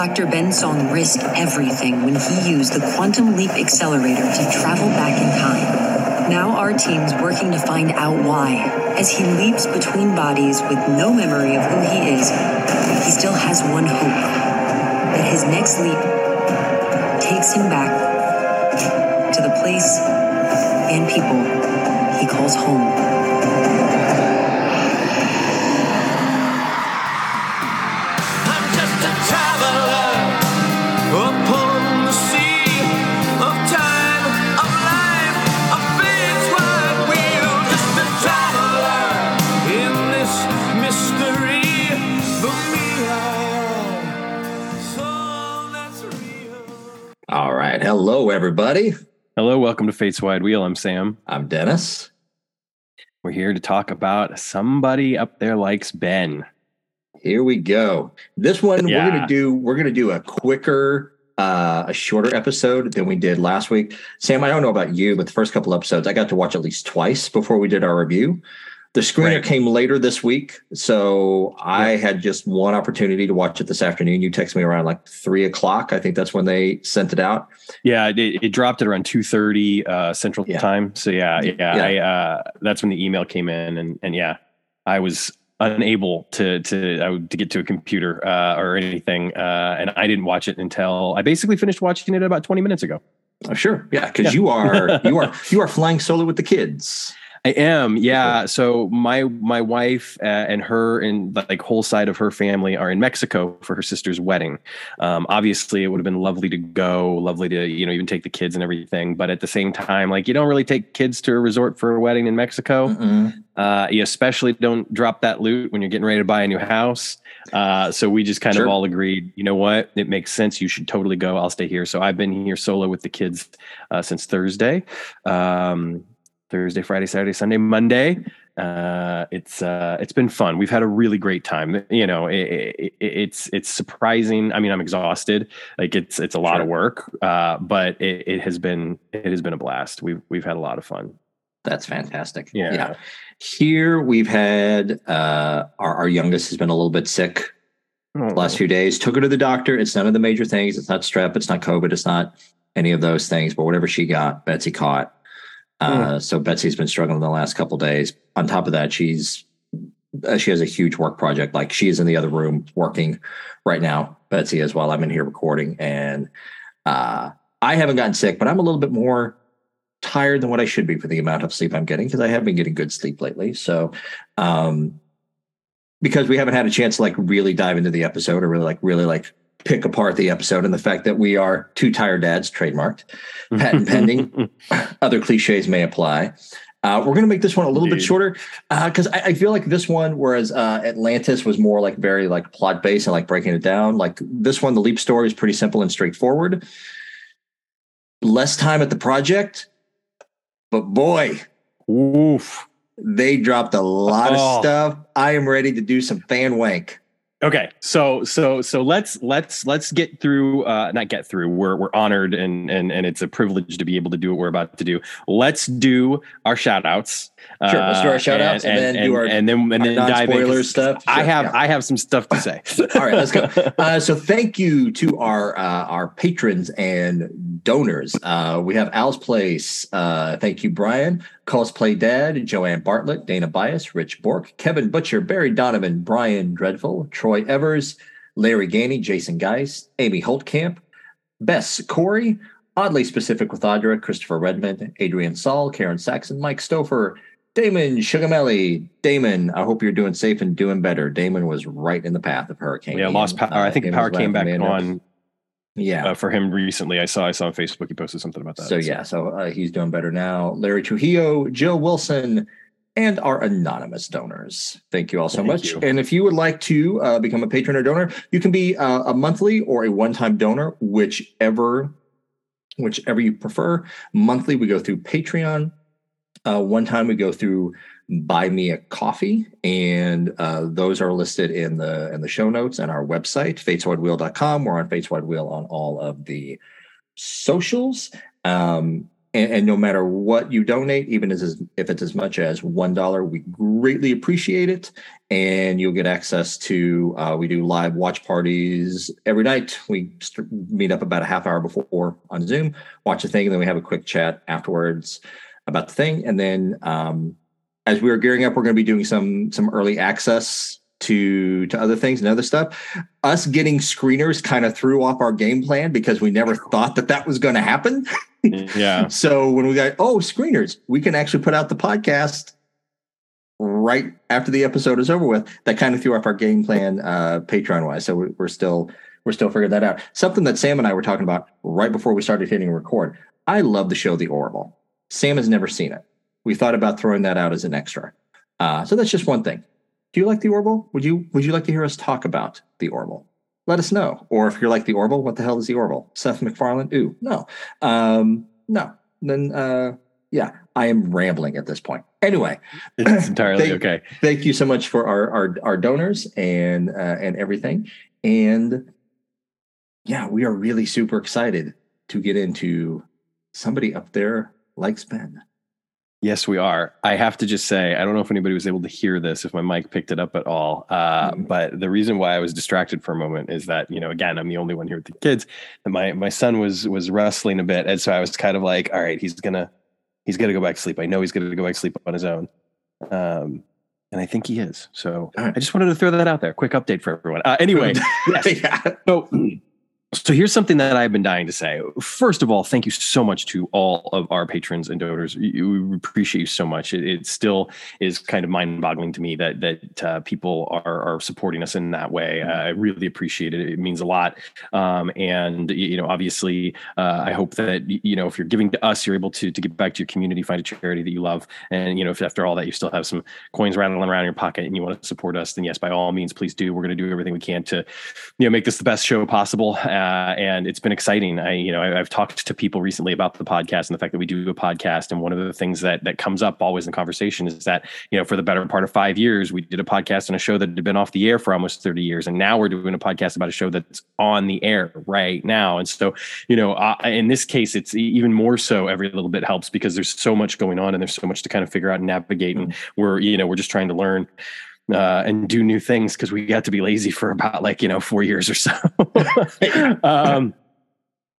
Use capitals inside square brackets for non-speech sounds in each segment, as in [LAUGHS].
Dr. Ben Song risked everything when he used the Quantum Leap Accelerator to travel back in time. Now our team's working to find out why. As he leaps between bodies with no memory of who he is, he still has one hope that his next leap takes him back to the place and people he calls home. Everybody. Hello, welcome to Fate's Wide Wheel. I'm Sam. I'm Dennis. We're here to talk about somebody up there likes Ben. Here we go. This one we're gonna do. We're gonna do a quicker, uh, a shorter episode than we did last week. Sam, I don't know about you, but the first couple episodes I got to watch at least twice before we did our review. The screener Right. came later this week, so I had just one opportunity to watch it this afternoon. You texted me around like three o'clock. I think that's when they sent it out. Yeah, it, it dropped at around two thirty uh, Central Yeah. Time. So yeah, yeah, Yeah. I, uh, that's when the email came in, and and yeah, I was unable to to to get to a computer uh, or anything, uh, and I didn't watch it until I basically finished watching it about twenty minutes ago. Oh, sure, yeah, because Yeah. you are [LAUGHS] you are you are flying solo with the kids. I am, yeah. So my my wife uh, and her and like whole side of her family are in Mexico for her sister's wedding. Um, obviously, it would have been lovely to go, lovely to you know even take the kids and everything. But at the same time, like you don't really take kids to a resort for a wedding in Mexico. Uh, you especially don't drop that loot when you're getting ready to buy a new house. Uh, so we just kind Sure. of all agreed, you know what, it makes sense. You should totally go. I'll stay here. So I've been here solo with the kids uh, since Thursday. Um, Thursday, Friday, Saturday, Sunday, Monday. Uh, it's uh, it's been fun. We've had a really great time. You know, it, it, it's it's surprising. I mean, I'm exhausted. Like it's it's a lot Sure. of work, uh, but it, it has been it has been a blast. We've we've had a lot of fun. That's fantastic. Yeah. Here we've had uh, our, our youngest has been a little bit sick Oh, the last few days. Took her to the doctor. It's none of the major things. It's not strep. It's not COVID. It's not any of those things. But whatever she got, Betsy caught. Uh, So Betsy's been struggling the last couple days. On top of that, she's uh, she has a huge work project. Like she is in the other room working right now. Betsy is while I'm in here recording, and uh, I haven't gotten sick, but I'm a little bit more tired than what I should be for the amount of sleep I'm getting because I have been getting good sleep lately. So, um, because we haven't had a chance to like really dive into the episode or really like really like pick apart the episode and the fact that we are two tired dads trademarked patent pending [LAUGHS] other cliches may apply uh, we're going to make this one a little bit shorter because I, I feel like this one whereas uh, atlantis was more like very like plot based and like breaking it down like this one the leap story is pretty simple and straightforward less time at the project but boy Oof. they dropped a lot Oh. of stuff. I am ready to do some fan wank. Okay, so so so let's let's let's get through. Uh, not get through. We're we're honored and and and it's a privilege to be able to do what we're about to do. Let's do our shout outs. Sure, let's do our shout outs and then do our- and then and then dive 'cause stuff. I have yeah. I have some stuff to say. [LAUGHS] All right, let's go. Uh, so thank you to our uh, our patrons and donors. Uh, we have Al's Place. Uh, thank you, Brian. Cosplay Dad, Joanne Bartlett, Dana Bias, Rich Bork, Kevin Butcher, Barry Donovan, Brian Dreadful, Troy Evers, Larry Ganey, Jason Geist, Amy Holtcamp, Bess Corey, Oddly Specific with Audra, Christopher Redmond, Adrian Saul, Karen Saxon, Mike Stouffer, Damon Sugamelli. Damon, I hope you're doing safe and doing better. Damon was right in the path of Hurricane. yeah, lost Ian. power. I Uh, think him power came back on Yeah. uh, for him recently. I saw I saw on Facebook he posted something about that. so yeah, so uh, he's doing better now. Larry Trujillo, Joe Wilson, and our anonymous donors. Thank you all so Thank much. you. And if you would like to uh, become a patron or donor, you can be uh, a monthly or a one-time donor, whichever whichever you prefer. Monthly, we go through Patreon. Uh, one time we go through buy me a coffee and uh, those are listed in the in the show notes and our website fateswidewheel.com we're on fateswidewheel on all of the socials um, and, and no matter what you donate, even as if it's as much as one dollar, we greatly appreciate it. And you'll get access to uh, we do live watch parties every night. We st- meet up about a half hour before on Zoom, watch a thing, and then we have a quick chat afterwards about the thing. And then um, as we are gearing up, we're going to be doing some some early access to to other things and other stuff. Us getting screeners kind of threw off our game plan because we never thought that that was going to happen. [LAUGHS] Yeah. [LAUGHS] so when we got oh screeners, we can actually put out the podcast right after the episode is over with. That kind of threw off our game plan, uh, Patreon wise. So we're, still we're still figuring that out. Something that Sam and I were talking about right before we started hitting record. I love the show The Orville. Sam has never seen it. We thought about throwing that out as an extra. Uh, so that's just one thing. Do you like the Orville? Would you Would you like to hear us talk about the Orville? Let us know. Or if you're like the Orville, what the hell is the Orville? Seth MacFarlane? Ooh, no, um, no. Then uh, yeah, I am rambling at this point. Anyway, It's [CLEARS THROAT] entirely Thank- okay. thank you so much for our our, our donors and uh, and everything. And yeah, we are really super excited to get into somebody up there likes Ben. Yes, we are. I have to just say, I don't know if anybody was able to hear this, if my mic picked it up at all. Uh, Mhm. But the reason why I was distracted for a moment is that, you know, again, I'm the only one here with the kids. And my my son was was wrestling a bit, and so I was kind of like, all right, he's gonna he's gonna go back to sleep. I know he's gonna go back to sleep on his own. Um, and I think he is. So right. I just wanted to throw that out there. Quick update for everyone. Uh, anyway, [LAUGHS] yes. yeah. [LAUGHS] So, so here's something that I've been dying to say. First of all, thank you so much to all of our patrons and donors. We appreciate you so much. It, it still is kind of mind-boggling to me that that uh, people are are supporting us in that way. Uh, I really appreciate it. It means a lot. Um, and you know, obviously, uh, I hope that you know if you're giving to us, you're able to to give back to your community, find a charity that you love, and you know, if after all that you still have some coins rattling around in your pocket and you want to support us, then yes, by all means, please do. We're going to do everything we can to you know make this the best show possible uh, and it's been exciting. I you know I, i've talked to people recently about the podcast and the fact that we do a podcast. And one of the things that that comes up always in conversation is that you know for the better part of five years we did a podcast on a show that had been off the air for almost 30 years. And now we're doing a podcast about a show that's on the air right now. And so you know uh, in this case it's even more so every little bit helps because there's so much going on and there's so much to kind of figure out and navigate. And we're you know we're just trying to learn uh, and do new things because we got to be lazy for about like you know four years or so. [LAUGHS] um,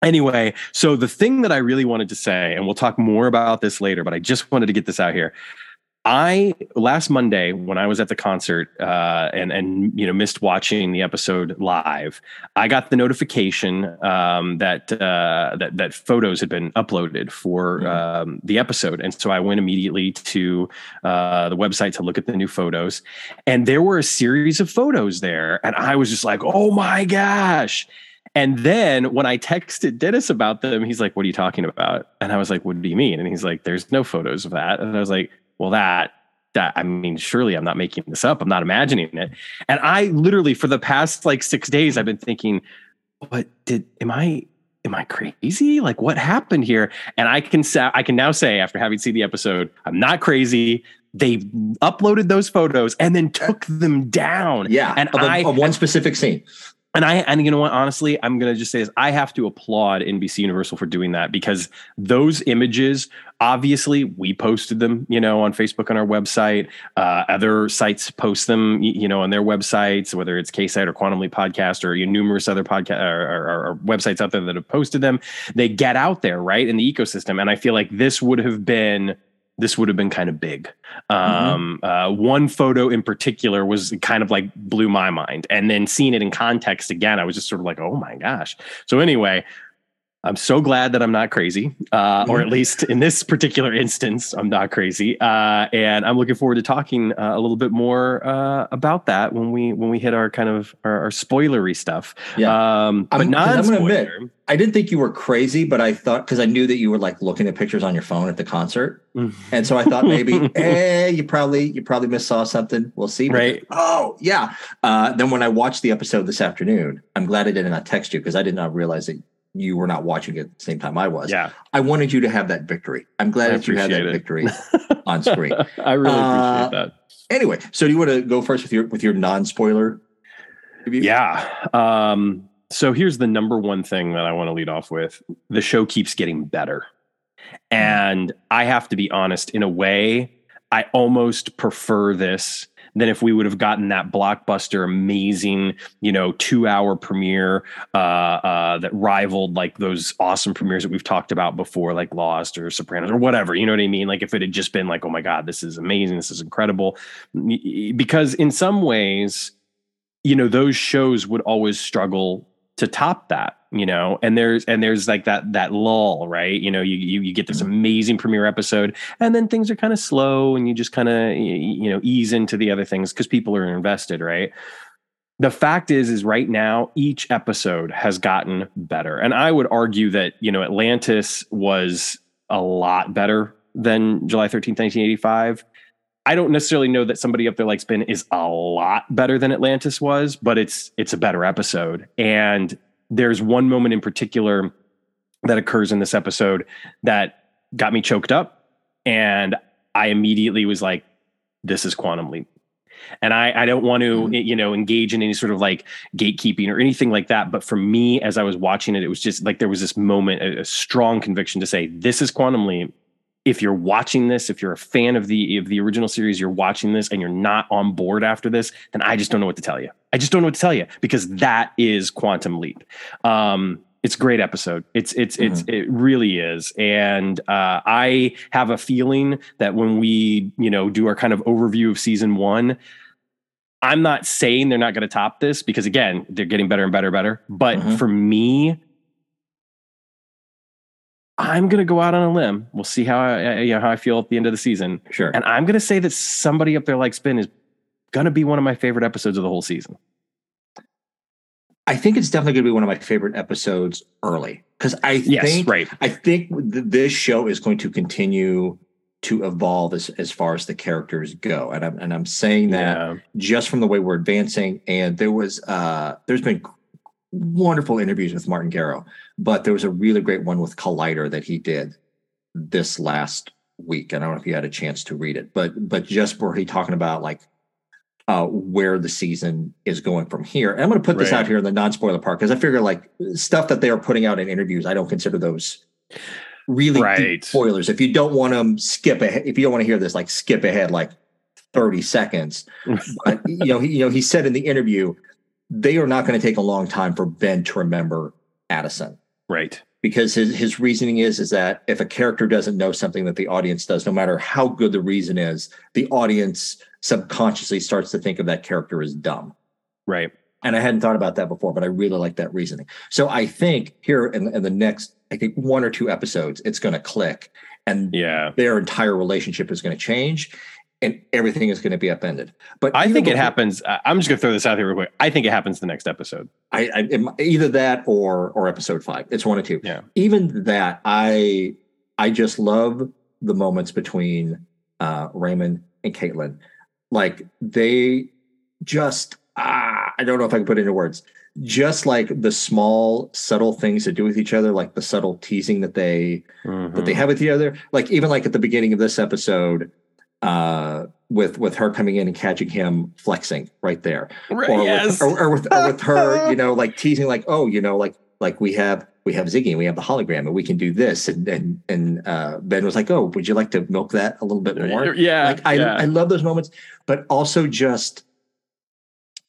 anyway, so the thing that I really wanted to say, and we'll talk more about this later, but I just wanted to get this out here. I last Monday when I was at the concert uh, and and you know missed watching the episode live, I got the notification um, that uh, that that photos had been uploaded for Mhm. um, the episode, and so I went immediately to uh, the website to look at the new photos, and there were a series of photos there, and I was just like, oh my gosh. And then when I texted Dennis about them, he's like, What are you talking about? And I was like, What do you mean? And he's like, There's no photos of that. And I was like, Well, that, that, I mean, surely I'm not making this up. I'm not imagining it. And I literally, for the past like six days, I've been thinking, What did, am I, am I crazy? Like, what happened here? And I can say, I can now say, after having seen the episode, I'm not crazy. They uploaded those photos and then took them down. Yeah. And of, a- I- of one specific scene. And I and you know what? Honestly, I'm gonna just say this. I have to applaud NBC Universal for doing that because those images, obviously, we posted them, you know, on Facebook on our website. Uh, other sites post them, you know, on their websites, whether it's K-Site or Quantum Leap Podcast or you know, numerous other podcast or, or, or websites out there that have posted them. They get out there, right, in the ecosystem. And I feel like this would have been this would have been kind of big. Um, uh, one photo in particular was kind of like blew my mind, and then seeing it in context again, I was just sort of like, oh my gosh. So anyway, I'm so glad that I'm not crazy, uh, or at least in this particular instance, I'm not crazy, uh, and I'm looking forward to talking uh, a little bit more uh, about that when we when we hit our kind of our, our spoilery stuff. Yeah. Um, but I'm- I'm gonna admit. I didn't think you were crazy, but I thought because I knew that you were like looking at pictures on your phone at the concert, and so I thought maybe, [LAUGHS] eh, you probably you probably missaw something. We'll see. Right. oh yeah. Uh, then when I watched the episode this afternoon, I'm glad I did not text you because I did not realize that you were not watching it at the same time I was. Yeah, I wanted you to have that victory. I'm glad I that you had that it. victory [LAUGHS] on screen. I really Uh, appreciate that. Anyway, so do you want to go first with your with your non spoiler? Yeah. Um, so here's the number one thing that I want to lead off with. The show keeps getting better. And I have to be honest, in a way, I almost prefer this than if we would have gotten that blockbuster, amazing, you know, two hour premiere uh, uh, that rivaled like those awesome premieres that we've talked about before, like Lost or Sopranos or whatever. You know what I mean? Like if it had just been like, oh my God, this is amazing, this is incredible. Because in some ways, you know, those shows would always struggle to top that you know and there's and there's like that that lull right you know you you, you get this Mm-hmm. amazing premiere episode and then things are kind of slow and you just kind of you know ease into the other things because people are invested right the fact is is right now each episode has gotten better and i would argue that you know atlantis was a lot better than july 13th 1985 I don't necessarily know that somebody up there likes Ben is a lot better than Atlantis was, but it's it's a better episode. And there's one moment in particular that occurs in this episode that got me choked up, and I immediately was like, "This is Quantum Leap." And I, I don't want to, mm-hmm. you know, engage in any sort of like gatekeeping or anything like that. But for me, as I was watching it, it was just like there was this moment, a, a strong conviction to say, "This is Quantum Leap." If you're watching this, if you're a fan of the of the original series, you're watching this and you're not on board after this, then I just don't know what to tell you. I just don't know what to tell you because that is Quantum Leap. Um, it's a great episode. It's it's it's it really is, and uh, I have a feeling that when we you know do our kind of overview of season one. I'm not saying they're not going to top this because again, they're getting better and better and better. But Mhm. for me, I'm going to go out on a limb. We'll see how I, you know, how I feel at the end of the season. Sure. And I'm going to say that somebody up there likes Ben is going to be one of my favorite episodes of the whole season. I think it's definitely going to be one of my favorite episodes early because I Yes, think right. I think th- this show is going to continue to evolve as as far as the characters go, and I'm and I'm saying that Yeah. just from the way we're advancing. And there was uh there's been wonderful interviews with Martin Gero, but there was a really great one with Collider that he did this last week. And I don't know if you had a chance to read it, but but just where he talking about like uh where the season is going from here. And I'm going to put this Right. out here in the non-spoiler part because I figure like stuff that they are putting out in interviews, I don't consider those really Right. spoilers. If you don't want them skip ahead, if you don't want to hear this, like skip ahead like 30 seconds. [LAUGHS] But you know, he, you know, he said in the interview, they are not going to take a long time for Ben to remember Addison Right. because his, his reasoning is is that if a character doesn't know something that the audience does, no matter how good the reason is, the audience subconsciously starts to think of that character as dumb. Right. And I hadn't thought about that before, but I really like that reasoning. So I think here in, in the next, I think one or two episodes, it's going to click, and Yeah. their entire relationship is going to change, and everything is going to be upended. But I think it happens. I'm just going to throw this out here real quick. I think it happens the next episode. I, I either that or or episode five. It's one or two. Yeah. Even that, I I just love the moments between uh Raymond and Caitlin. Like they just ah, I don't know if I can put it into words. Just like the small subtle things to do with each other, like the subtle teasing that they that Mm-hmm. they have with each other. Like even like at the beginning of this episode, uh, with with her coming in and catching him flexing right there, Right, or, yes. with, or, or with or with her, [LAUGHS] you know, like teasing, like oh, you know, like like we have we have Ziggy and we have the hologram and we can do this, and and and uh, Ben was like, oh, would you like to milk that a little bit more? yeah. like I yeah. I love those moments, but also just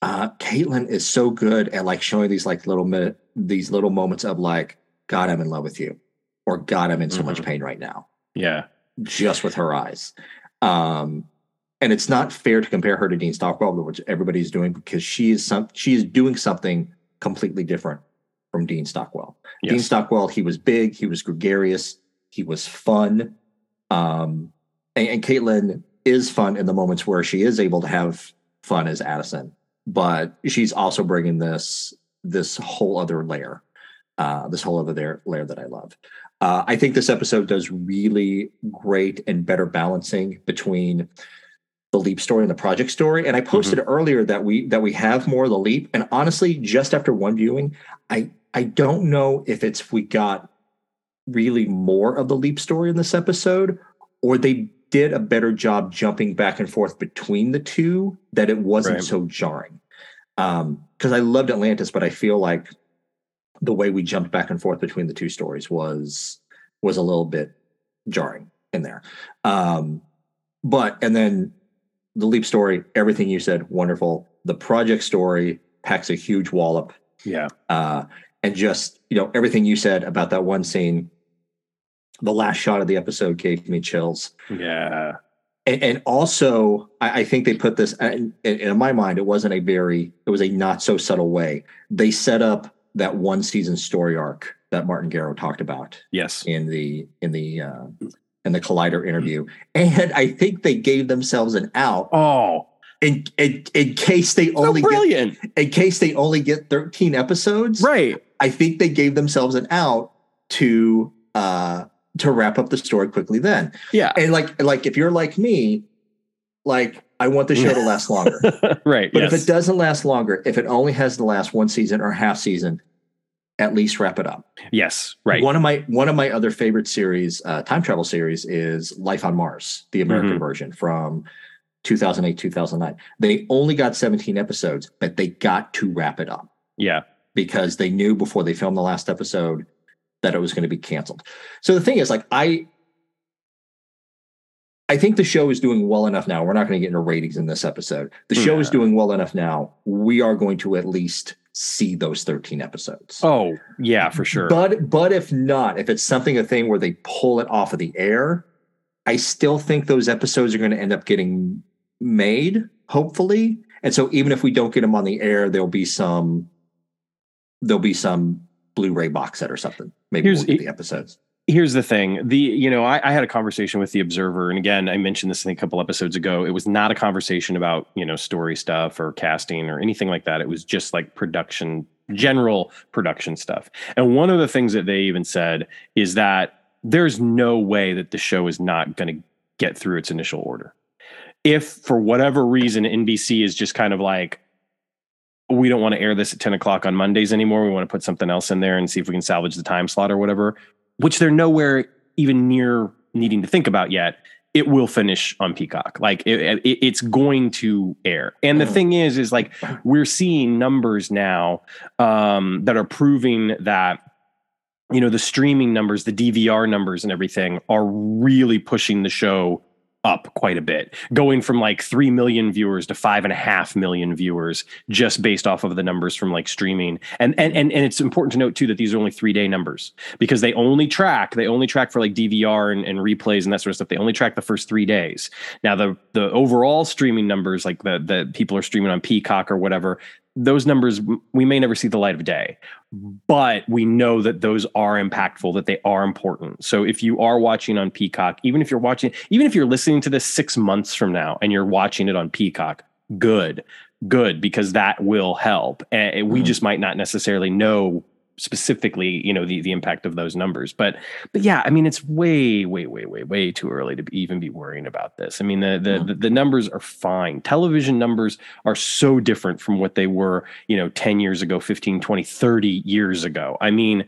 uh Caitlin is so good at like showing these like little minute these little moments of like, God, I'm in love with you, or God, I'm in so much Mhm. pain right now, yeah. just with her eyes. Um and it's not fair to compare her to Dean Stockwell, which everybody's doing because she is some she is doing something completely different from Dean Stockwell. Dean Stockwell, he was big, he was gregarious, he was fun. Um, and, and Caitlin is fun in the moments where she is able to have fun as Addison, but she's also bringing this this whole other layer, uh, this whole other layer, layer that I love. Uh, I think this episode does really great and better balancing between the leap story and the project story. And I posted earlier that we that we have more of the leap. And honestly, just after one viewing, I I don't know if it's we got really more of the leap story in this episode, or they did a better job jumping back and forth between the two that it wasn't Right. so jarring. Um, because I loved Atlantis, but I feel like the way we jumped back and forth between the two stories was was a little bit jarring in there. Um, but and then the leap story, everything you said, wonderful. The project story packs a huge wallop. Yeah. Uh, and just you know everything you said about that one scene. The last shot of the episode gave me chills Yeah. and, and also I, I think they put this and, and in my mind it wasn't a very it was a not so subtle way they set up that one season story arc that martin gero talked about Yes. in the in the uh in the collider interview and i think they gave themselves an out Oh, in in, in case they so only get brilliant. in case they only get 13 episodes Right. i think they gave themselves an out to uh to wrap up the story quickly then Yeah. and like like if you're like me like i want the show to last longer [LAUGHS] right. but yes. if it doesn't last longer if it only has the last one season or half season at least wrap it up yes. Right. one of my one of my other favorite series uh, time travel series is life on mars the american Mhm. version from 2008 2009 they only got 17 episodes but they got to wrap it up yeah. because they knew before they filmed the last episode that it was going to be canceled. So the thing is, like, I, I think the show is doing well enough now. We're not going to get into ratings in this episode. The show is doing well enough now. We are going to at least see those 13 episodes. Oh, yeah, for sure. But but if not, if it's something a thing where they pull it off of the air, I still think those episodes are going to end up getting made, hopefully. And so even if we don't get them on the air, there'll be some there'll be some Blu-ray box set or something. Maybe Here's- we'll get the episodes. Here's the thing. The you know I, I had a conversation with the observer and again i mentioned this a couple episodes ago. It was not a conversation about you know story stuff or casting or anything like that. It was just like production general production stuff. And one of the things that they even said is that there's no way that the show is not going to get through its initial order. If for whatever reason nbc is just kind of like we don't want to air this at 10 o'clock on mondays anymore. We want to put something else in there and see if we can salvage the time slot or whatever which they're nowhere even near needing to think about yet it will finish on peacock like it, it- it's going to air and the Mm. thing is is like we're seeing numbers now um, that are proving that you know the streaming numbers the dvr numbers and everything are really pushing the show up quite a bit going from like 3 million viewers to five and a half million viewers just based off of the numbers from like streaming. And and and, and it's important to note too that these are only three day numbers because they only track they only track for like dvr and, and replays and that sort of stuff. They only track the first three days. Now the the overall streaming numbers like the the people are streaming on peacock or whatever those numbers we may never see the light of day but we know that those are impactful that they are important. So if you are watching on peacock even if you're watching even if you're listening to this six months from now and you're watching it on peacock good good because that will help. And we Mhm. just might not necessarily know specifically you know the the impact of those numbers. But but yeah i mean it's way way way way way too early to even be worrying about this. I mean the the, Mhm. the the numbers are fine. Television numbers are so different from what they were you know 10 years ago 15 20 30 years ago. I mean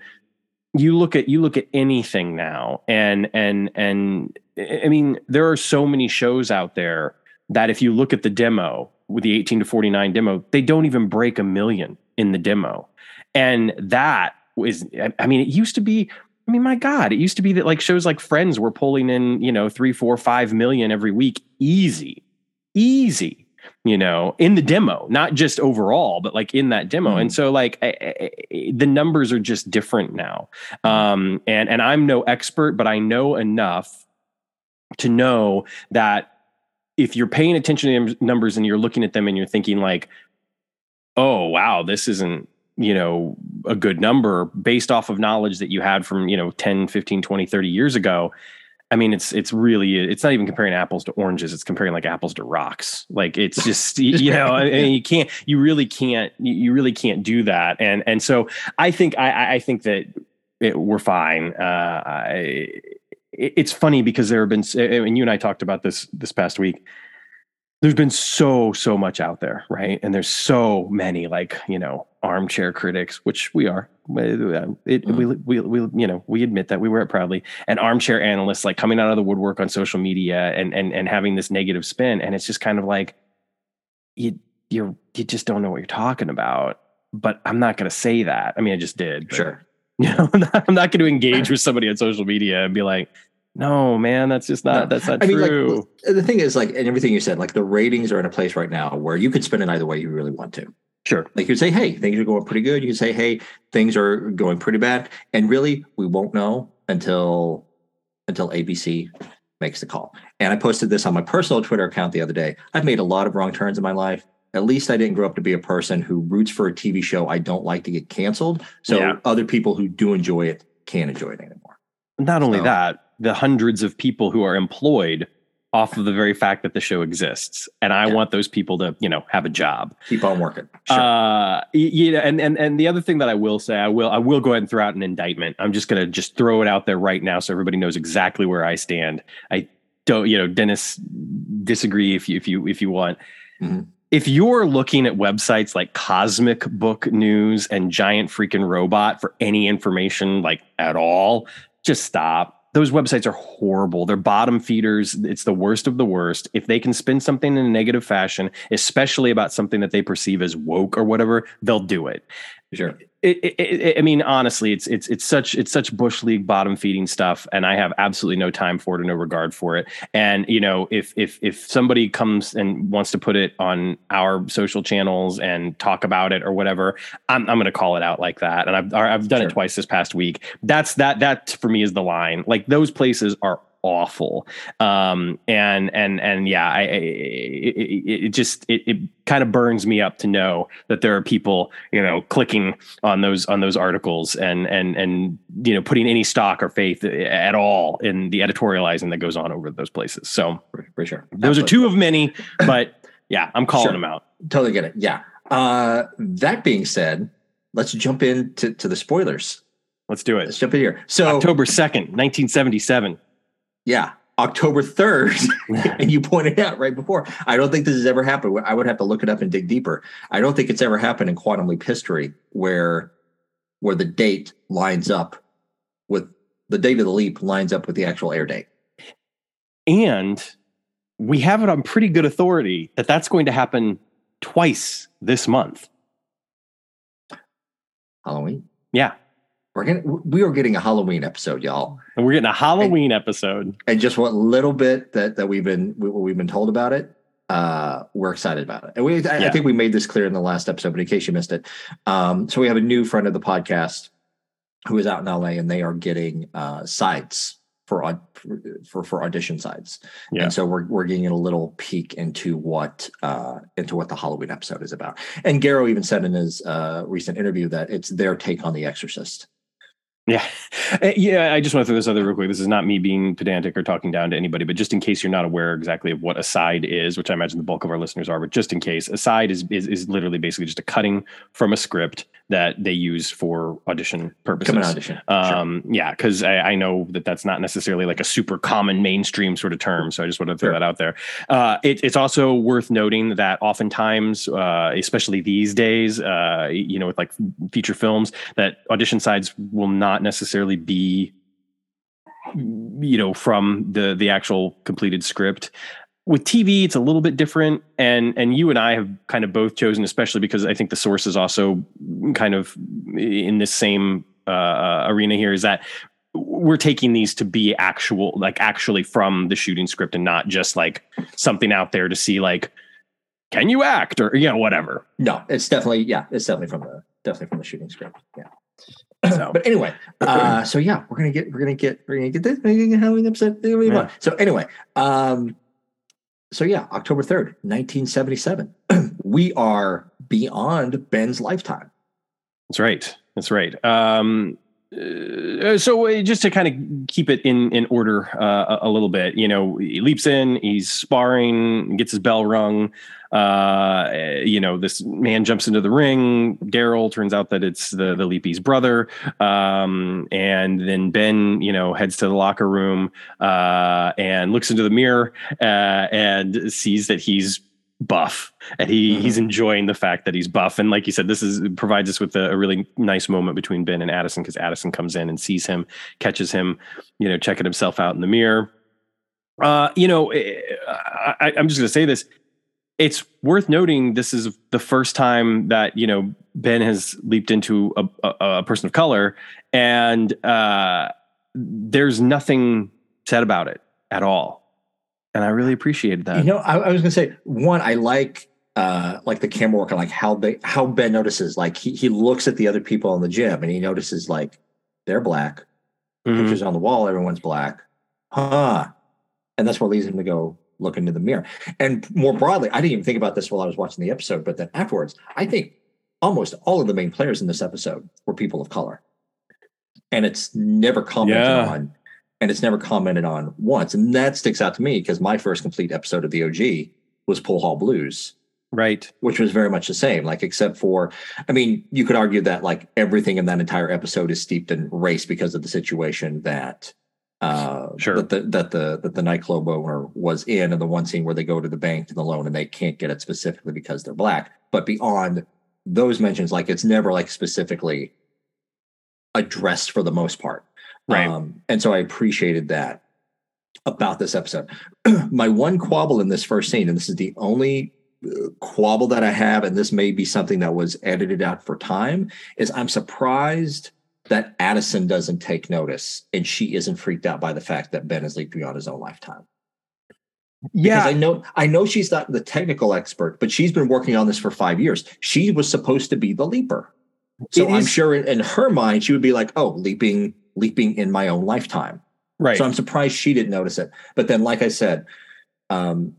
you look at you look at anything now and and and i mean there are so many shows out there that if you look at the demo with the 18 to 49 demo they don't even break a million in the demo and that was I- mean it used to be i mean my god it used to be that like shows like friends were pulling in you know three four five million every week. Easy. Easy you know in the demo not just overall but like in that demo. Mhm. and so like I, I- the numbers are just different now. Um and and i'm no expert but i know enough to know that if you're paying attention to numbers and you're looking at them and you're thinking like oh wow this isn't you know a good number based off of knowledge that you had from you know 10 15 20 30 years ago. I mean it's it's really it's not even comparing apples to oranges. It's comparing like apples to rocks. Like it's [LAUGHS] just you know I mean, you can't you really can't you really can't do that. And and so i think i I- i think that it, we're fine. Uh I, it's funny because there have been and you and i talked about this this past week there's been so so much out there right? And there's so many like you know armchair critics which we are. Uh, it, we, we we you know we admit that we wear it proudly and armchair analysts like coming out of the woodwork on social media and and and having this negative spin. And it's just kind of like you you you just don't know what you're talking about. But i'm not going to say that. I mean i just did Sure. [LAUGHS] you know i'm not, I'm not going to engage with somebody on social media and be like No, man, that's just not. No. That's not I mean, true. like the thing is, like, and everything you said, like the ratings are in a place right now where you could spin it either way you really want to. sure. Like you say, hey, things are going pretty good. You can say, hey, things are going pretty bad. And really, we won't know until until ABC makes the call. And I posted this on my personal Twitter account the other day. I've made a lot of wrong turns in my life. At least I didn't grow up to be a person who roots for a TV show I don't like to get canceled. So Yeah. other people who do enjoy it can't enjoy it anymore. Not only So- that, the hundreds of people who are employed off of the very fact that the show exists, and I Yeah. want those people to, you know, have a job. Keep on working. Sure. Uh, you know, and and and the other thing that I will say, I will I will go ahead and throw out an indictment. I'm just gonna just throw it out there right now, so everybody knows exactly where I stand. I don't, you know, Dennis, disagree if you if you if you want. Mhm. If you're looking at websites like Cosmic Book News and Giant Freaking Robot for any information like at all, just stop. Those websites are horrible. They're bottom feeders. It's the worst of the worst. If they can spin something in a negative fashion, especially about something that they perceive as woke or whatever, they'll do it. sure. It, it, it, I mean, honestly, it's it's it's such it's such bush league bottom feeding stuff, and I have absolutely no time for it or no regard for it. And you know, if if if somebody comes and wants to put it on our social channels and talk about it or whatever, I'm I'm going to call it out like that. And I've I've done Sure. it twice this past week. That's that that for me is the line. Like those places are awful um and and and yeah i, I it, it, just it, it kind of burns me up to know that there are people you know clicking on those on those articles and and and you know putting any stock or faith at all in the editorializing that goes on over those places so For, for sure. those are two of many but yeah i'm calling Sure. them out Totally get it. Yeah. Uh, that being said, let's jump into to the spoilers. let's do it. Let's jump in here. So october 2nd 1977 yeah, October 3rd. [LAUGHS] and you pointed out right before. I don't think this has ever happened. I would have to look it up and dig deeper. I don't think it's ever happened in quantum leap history where where the date lines up with the date of the leap lines up with the actual air date. And we have it on pretty good authority that that's going to happen twice this month. Halloween. Yeah. We're gonna we are getting a Halloween episode, y'all. And we're getting a Halloween episode. And just what little bit that that we've been we, we've been told about it, uh, we're excited about it. And we I, I think we made this clear in the last episode, but in case you missed it, um, so we have a new friend of the podcast who is out in LA, and they are getting uh, sides for for for audition sides. Yeah. And so we're we're getting a little peek into what uh, into what the Halloween episode is about. And Gero even said in his uh, recent interview that it's their take on The Exorcist. Yeah. Uh, Yeah. I just want to throw this other real quick. This is not me being pedantic or talking down to anybody, but just in case you're not aware exactly of what a side is, which I imagine the bulk of our listeners are, but just in case, aside is, is, is literally basically just a cutting from a script that they use for audition purposes. Audition. Sure. Um, yeah, because I, I know that that's not necessarily like a super common mainstream sort of term. So I just want to throw Sure. that out there. Uh, it, it's also worth noting that oftentimes, uh, especially these days, uh, you know, with like feature films, that audition sides will not necessarily be, you know, from the the actual completed script with TV, it's a little bit different, and and you and I have kind of both chosen, especially because I think the source is also kind of in this same uh, arena here. Is that we're taking these to be actual, like actually from the shooting script, and not just like something out there to see, like, can you act or you know whatever. No, it's definitely yeah, it's definitely from the definitely from the shooting script. Yeah. So- but anyway, [CLEARS THROAT] uh, so yeah, we're gonna get we're gonna get we're gonna get this we're gonna get Halloween episode. Gonna be fun. Yeah. So anyway, um, so yeah, October third, nineteen seventy seven. [CLEARS THROAT] we are beyond Ben's lifetime. That's right. That's right. Um, uh, so uh, just to kind of keep it in in order uh, a, little bit, you know, he leaps in, he's sparring, gets his bell rung. Uh, you know, this man jumps into the ring. Daryl turns out that it's the the Leapy's brother, um, and then Ben, you know, heads to the locker room uh, and looks into the mirror uh, and sees that he's buff and he Mhm. he's enjoying the fact that he's buff and like you said this is provides us with a, a really nice moment between ben and addison because addison comes in and sees him catches him you know checking himself out in the mirror uh you know eh, I, i'm just going to say this it's worth noting this is the first time that you know ben has leaped into a, a, a person of color and uh there's nothing said about it at all. And I really appreciated that. You know, I, I was gonna say one, I like uh like the camera work and like how they how Ben notices, like he he looks at the other people in the gym and he notices like they're black, Mhm. pictures on the wall, everyone's black. Huh. And that's what leads him to go look into the mirror. And more broadly, I didn't even think about this while I was watching the episode, but then afterwards, I think almost all of the main players in this episode were people of color. And it's never commented Yeah. on. And it's never commented on once. And that sticks out to me because my first complete episode of the OG was Pool Hall Blues Right. which was very much the same like except for i mean you could argue that like everything in that entire episode is steeped in race because of the situation that uh Sure. that the that the that the nightclub owner was in and the one scene where they go to the bank to the loan and they can't get it specifically because they're black but beyond those mentions like it's never like specifically addressed for the most part Right. um and so i appreciated that about this episode [CLEARS THROAT] my one quabble in this first scene and this is the only uh, quabble that I have, and this may be something that was edited out for time, is I'm surprised that Addison doesn't take notice and she isn't freaked out by the fact that Ben is leaping on his own lifetime. Because I know I know she's not the technical expert, but she's been working on this for five years. She was supposed to be the leaper. So It I'm sure in, in her mind, she would be like, oh, leaping, leaping in my own lifetime. Right. So I'm surprised she didn't notice it. But then, like I said, um,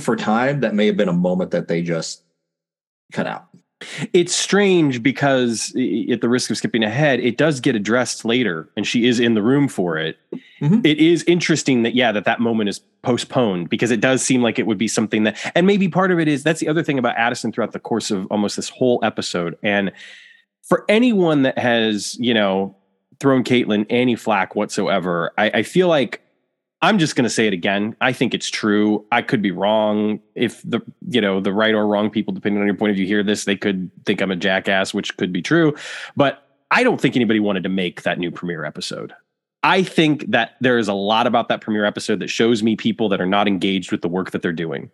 for- time, that may have been a moment that they just cut out. it's strange because at the risk of skipping ahead it does get addressed later and she is in the room for it Mhm. It is interesting that yeah that that moment is postponed because it does seem like it would be something that and maybe part of it is that's the other thing about addison throughout the course of almost this whole episode and for anyone that has you know thrown caitlin any flack whatsoever i, I feel like I'm just going to say it again. I think it's true. I could be wrong. If the you know the right or wrong people, depending on your point of view, hear this, they could think I'm a jackass, which could be true. But I don't think anybody wanted to make that new premiere episode. I think that there is a lot about that premiere episode that shows me people that are not engaged with the work that they're doing.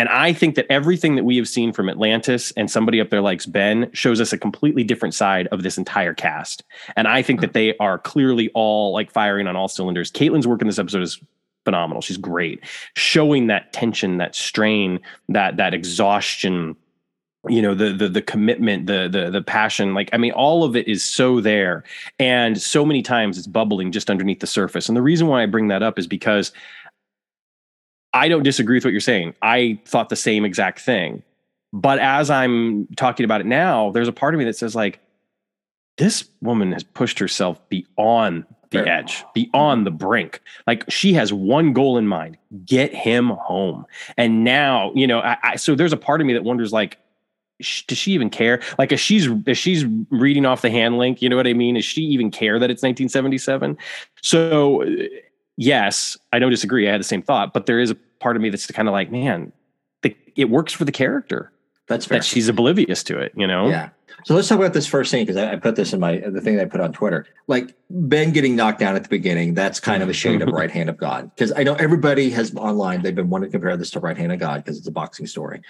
And I think that everything that we have seen from Atlantis and somebody up there likes Ben shows us a completely different side of this entire cast. And I think that they are clearly all like firing on all cylinders. Caitlin's work in this episode is phenomenal. She's great. Showing that tension, that strain, that that exhaustion, you know, the the the commitment, the the the passion. Like, I mean, all of it is so there. And so many times it's bubbling just underneath the surface. And the reason why I bring that up is because I don't disagree with what you're saying. I thought the same exact thing. But as I'm talking about it now, there's a part of me that says, like, this woman has pushed herself beyond the Very edge, beyond the brink. Like she has one goal in mind: get him home. And now, you know, I, I, so there's a part of me that wonders, like, sh- does she even care? Like, if she's if she's reading off the hand link, you know what I mean? Does she even care that it's 1977? So, yes, I don't disagree. I had the same thought, but there is a part of me that's kind of like, man, the, it works for the character That's fair. that she's oblivious to it. You know? Yeah. So let's talk about this first scene because I, I put this in my the thing that I put on Twitter. Like Ben getting knocked down at the beginning, that's kind of a shade of [LAUGHS] right hand of God. Because I know everybody has online, they've been wanting to compare this to right hand of God because it's a boxing story.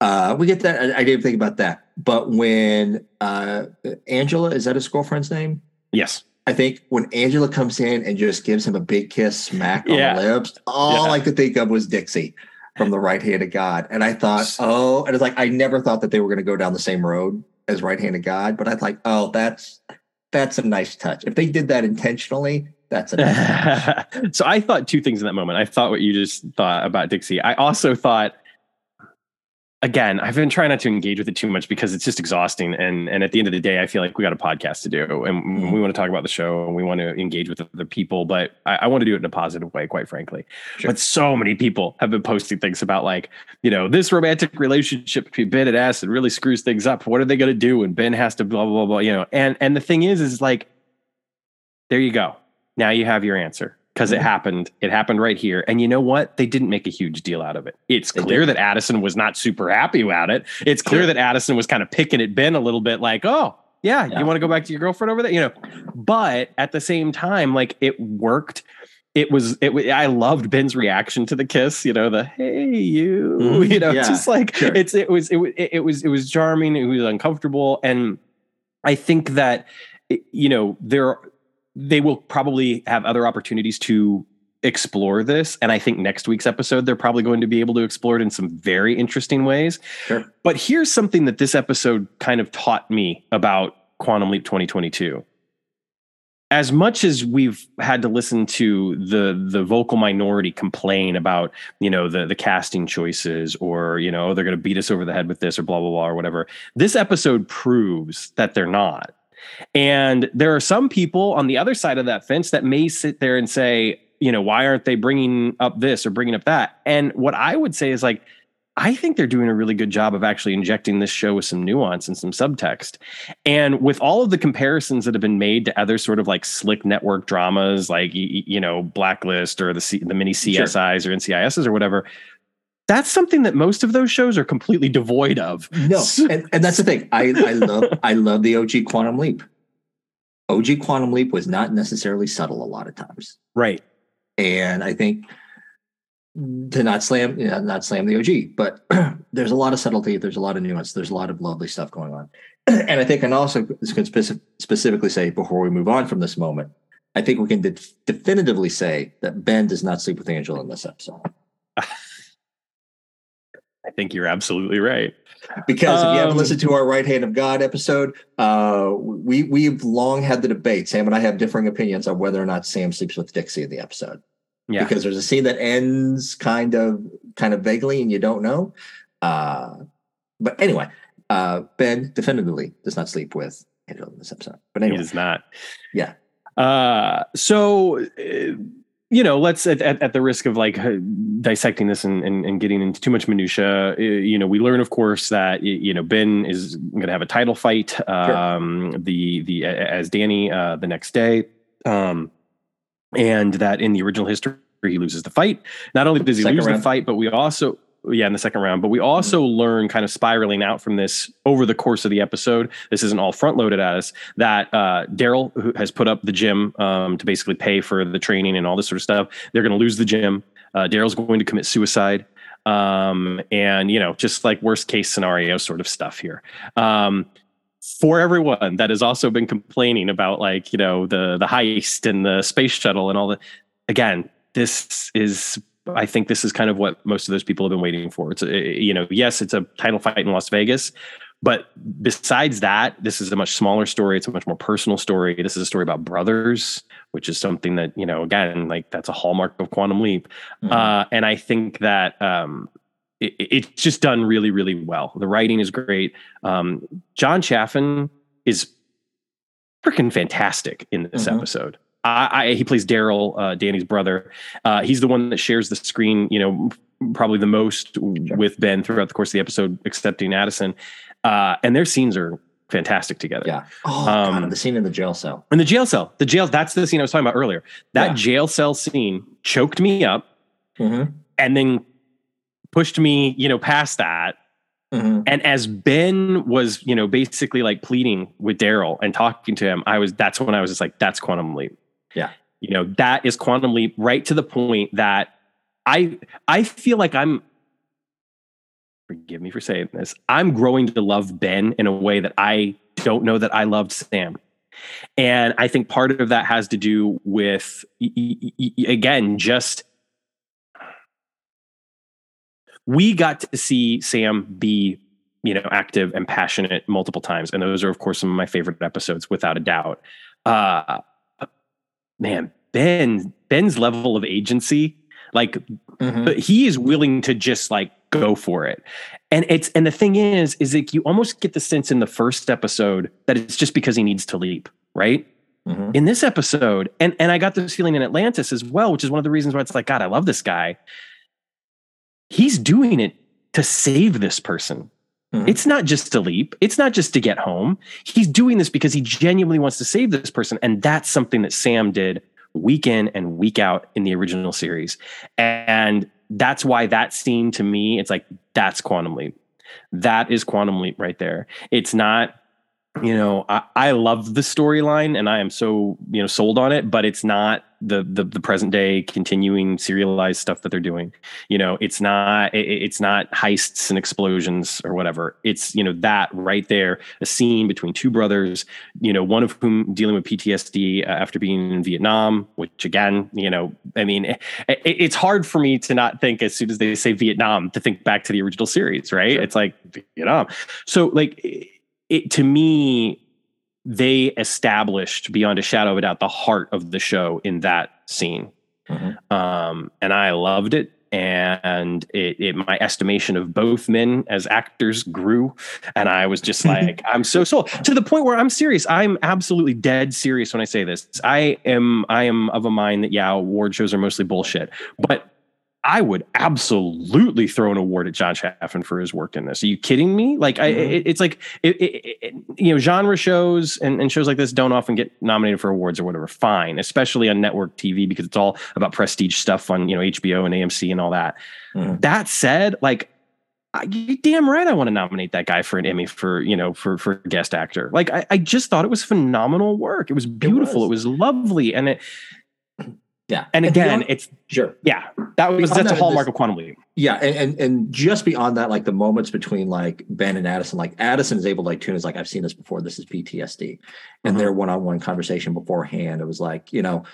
Uh, we get that. I, I didn't think about that. But when uh, Angela, is that his girlfriend's name? Yes. I think when Angela comes in and just gives him a big kiss, smack on Yeah. the lips, all Yeah. I could think of was Dixie from the right hand of God. And I thought, oh, and it's like I never thought that they were going to go down the same road as right hand of God, but I like, oh, that's that's a nice touch. If they did that intentionally, that's a nice touch. [LAUGHS] so I thought two things in that moment. I thought what you just thought about Dixie. I also thought, again, I've been trying not to engage with it too much because it's just exhausting. And and at the end of the day, I feel like we got a podcast to do, and Mhm. we want to talk about the show, and we want to engage with other people. But I, I want to do it in a positive way, quite frankly. Sure. But so many people have been posting things about like, you know, this romantic relationship between Ben and Addison really screws things up. What are they going to do? And Ben has to blah blah blah blah. You know, and and the thing is, is like, there you go. Now you have your answer because it Mhm. happened. It happened right here. And you know what? They didn't make a huge deal out of it. It's clear that Addison was not super happy about it. It's clear that Addison was kind of picking at Ben a little bit like, oh, yeah, Yeah. you want to go back to your girlfriend over there? You know, but at the same time, like it worked. It was it. I loved Ben's reaction to the kiss. You know, the hey you. Mhm. You know, Yeah, just like sure. it's it was it, it, it was it was charming. It was uncomfortable, and I think that you know there they will probably have other opportunities to explore this. And I think next week's episode, they're probably going to be able to explore it in some very interesting ways. Sure. But here's something that this episode kind of taught me about Quantum Leap 2022. As much as we've had to listen to the the vocal minority complain about, you know, the the casting choices or, you know, oh, they're going to beat us over the head with this or blah blah blah or whatever. This episode proves that they're not. And there are some people on the other side of that fence that may sit there and say, you know, why aren't they bringing up this or bringing up that? And what I would say is like, I think they're doing a really good job of actually injecting this show with some nuance and some subtext. And with all of the comparisons that have been made to other sort of like slick network dramas, like you know Blacklist or the C, the mini CSIs sure. or NCISs or whatever, that's something that most of those shows are completely devoid of. No, [LAUGHS] and, and that's the thing. I, I love [LAUGHS] I love the OG Quantum Leap. OG Quantum Leap was not necessarily subtle a lot of times. Right. And I think to not slam, you know, not slam the OG, but [CLEARS THROAT] there's a lot of subtlety. There's a lot of nuance. There's a lot of lovely stuff going on. [CLEARS THROAT] and I think, and also can specific, specifically say before we move on from this moment, I think we can de- definitively say that Ben does not sleep with Angel in this episode. [LAUGHS] I think you're absolutely right. Because if you haven't um, listened to our Right Hand of God episode, uh, we we've long had the debate. Sam and I have differing opinions on whether or not Sam sleeps with Dixie in the episode. Yeah. Because there's a scene that ends kind of kind of vaguely and you don't know. Uh, but anyway, uh, Ben definitively does not sleep with Angel in this episode. But anyway, he does not. Yeah. Uh, so uh, you know, let's at, at, at, the risk of like dissecting this and, and, and, getting into too much minutia, you know, we learn, of course, that you know Ben is going to have a title fight. Um, sure. The the as Danny uh, the next day, um, and that in the original history he loses the fight. Not only does he Second lose round. the fight, but we also yeah, in the second round. But we also mm-hmm. learn kind of spiraling out from this over the course of the episode. This isn't all front loaded at us. That uh, Daryl, who has put up the gym um, to basically pay for the training and all this sort of stuff, they're going to lose the gym. Uh, Daryl's going to commit suicide. Um, and, you know, just like worst case scenario sort of stuff here. Um, for everyone that has also been complaining about like, you know, the the heist and the space shuttle and all that. Again, this is I think this is kind of what most of those people have been waiting for. It's a, you know, yes, it's a title fight in Las Vegas, but besides that, this is a much smaller story. It's a much more personal story. This is a story about brothers, which is something that you know, again, like that's a hallmark of Quantum Leap. Mm-hmm. Uh, and I think that um, it, it's just done really, really well. The writing is great. Um, John Chaffin is freaking fantastic in this mm-hmm. episode. I, I, he plays Daryl, uh, Danny's brother. Uh, he's the one that shares the screen, you know, probably the most sure. with Ben throughout the course of the episode, excepting Addison. Uh, and their scenes are fantastic together. Yeah. Oh, um, God, the scene in the jail cell. In the jail cell. The jail. That's the scene I was talking about earlier. That yeah. jail cell scene choked me up, mm-hmm. and then pushed me, you know, past that. Mm-hmm. And as Ben was, you know, basically like pleading with Daryl and talking to him, I was. That's when I was just like, "That's Quantum Leap." Yeah. You know, that is quantum leap right to the point that I I feel like I'm forgive me for saying this. I'm growing to love Ben in a way that I don't know that I loved Sam. And I think part of that has to do with again just we got to see Sam be you know active and passionate multiple times and those are of course some of my favorite episodes without a doubt uh man, Ben, Ben's level of agency, like mm-hmm. he is willing to just like go for it. And it's and the thing is, is like you almost get the sense in the first episode that it's just because he needs to leap, right? Mm-hmm. In this episode, and and I got this feeling in Atlantis as well, which is one of the reasons why it's like, God, I love this guy. He's doing it to save this person. Mm-hmm. It's not just to leap. It's not just to get home. He's doing this because he genuinely wants to save this person. And that's something that Sam did week in and week out in the original series. And that's why that scene to me, it's like, that's Quantum Leap. That is Quantum Leap right there. It's not you know, I, I love the storyline and I am so, you know, sold on it, but it's not the, the, the present day continuing serialized stuff that they're doing. You know, it's not, it, it's not heists and explosions or whatever. It's, you know, that right there, a scene between two brothers, you know, one of whom dealing with PTSD uh, after being in Vietnam, which again, you know, I mean, it, it, it's hard for me to not think as soon as they say Vietnam to think back to the original series, right? Sure. It's like Vietnam. So like, it to me they established beyond a shadow of a doubt the heart of the show in that scene. Mm-hmm. um, and i loved it and it, it, my estimation of both men as actors grew and i was just [LAUGHS] like i'm so sold. To the point where i'm serious. I'm absolutely dead serious when i say this. I am i am of a mind that yeah award shows are mostly bullshit but I would absolutely throw an award at John Chaffin for his work in this. Are you kidding me? Like, mm-hmm. I, it, it's like, it, it, you know, genre shows and, and, shows like this don't often get nominated for awards or whatever. Fine, especially on network TV because it's all about prestige stuff on you know HBO and AMC and all that. Mm-hmm. That said, like, you damn right, I want to nominate that guy for an Emmy for you know for for guest actor. Like, I, I just thought it was phenomenal work. It was beautiful. It was, it was lovely, and it yeah. And, and again, beyond, it's sure. Yeah. That was that's that, a hallmark this, of quantum leap. Yeah. And, and and just beyond that, like the moments between like Ben and Addison, like Addison is able to like tune is like, I've seen this before. This is PTSD. And mm-hmm. their one-on-one conversation beforehand, it was like, you know,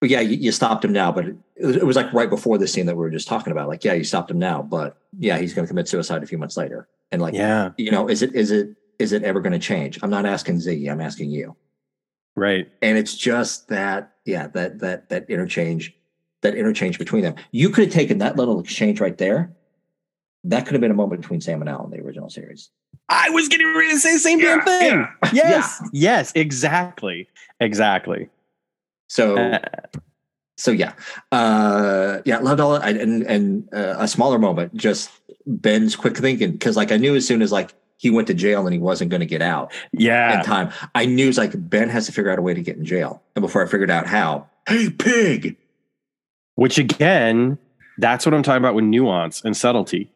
but yeah, you, you stopped him now, but it, it, was like right before the scene that we were just talking about. Like, yeah, you stopped him now, but yeah, he's going to commit suicide a few months later. And like, yeah, you know, is it is it is it ever going to change? I'm not asking Ziggy, I'm asking you. Right. And it's just that, yeah, that that that interchange, that interchange between them. You could have taken that little exchange right there. That could have been a moment between Sam and Al in the original series. I was getting ready to say the same yeah, damn thing. [LAUGHS] Yeah. Yes. Yeah. Yes, exactly. Exactly. So uh, so yeah. Uh yeah, loved all that. And and uh, a smaller moment, just Ben's quick thinking. Cause like I knew as soon as like he went to jail and he wasn't going to get out. Yeah. In time. I knew it's like Ben has to figure out a way to get in jail. And before I figured out how, hey, pig. Which again, that's what I'm talking about with nuance and subtlety.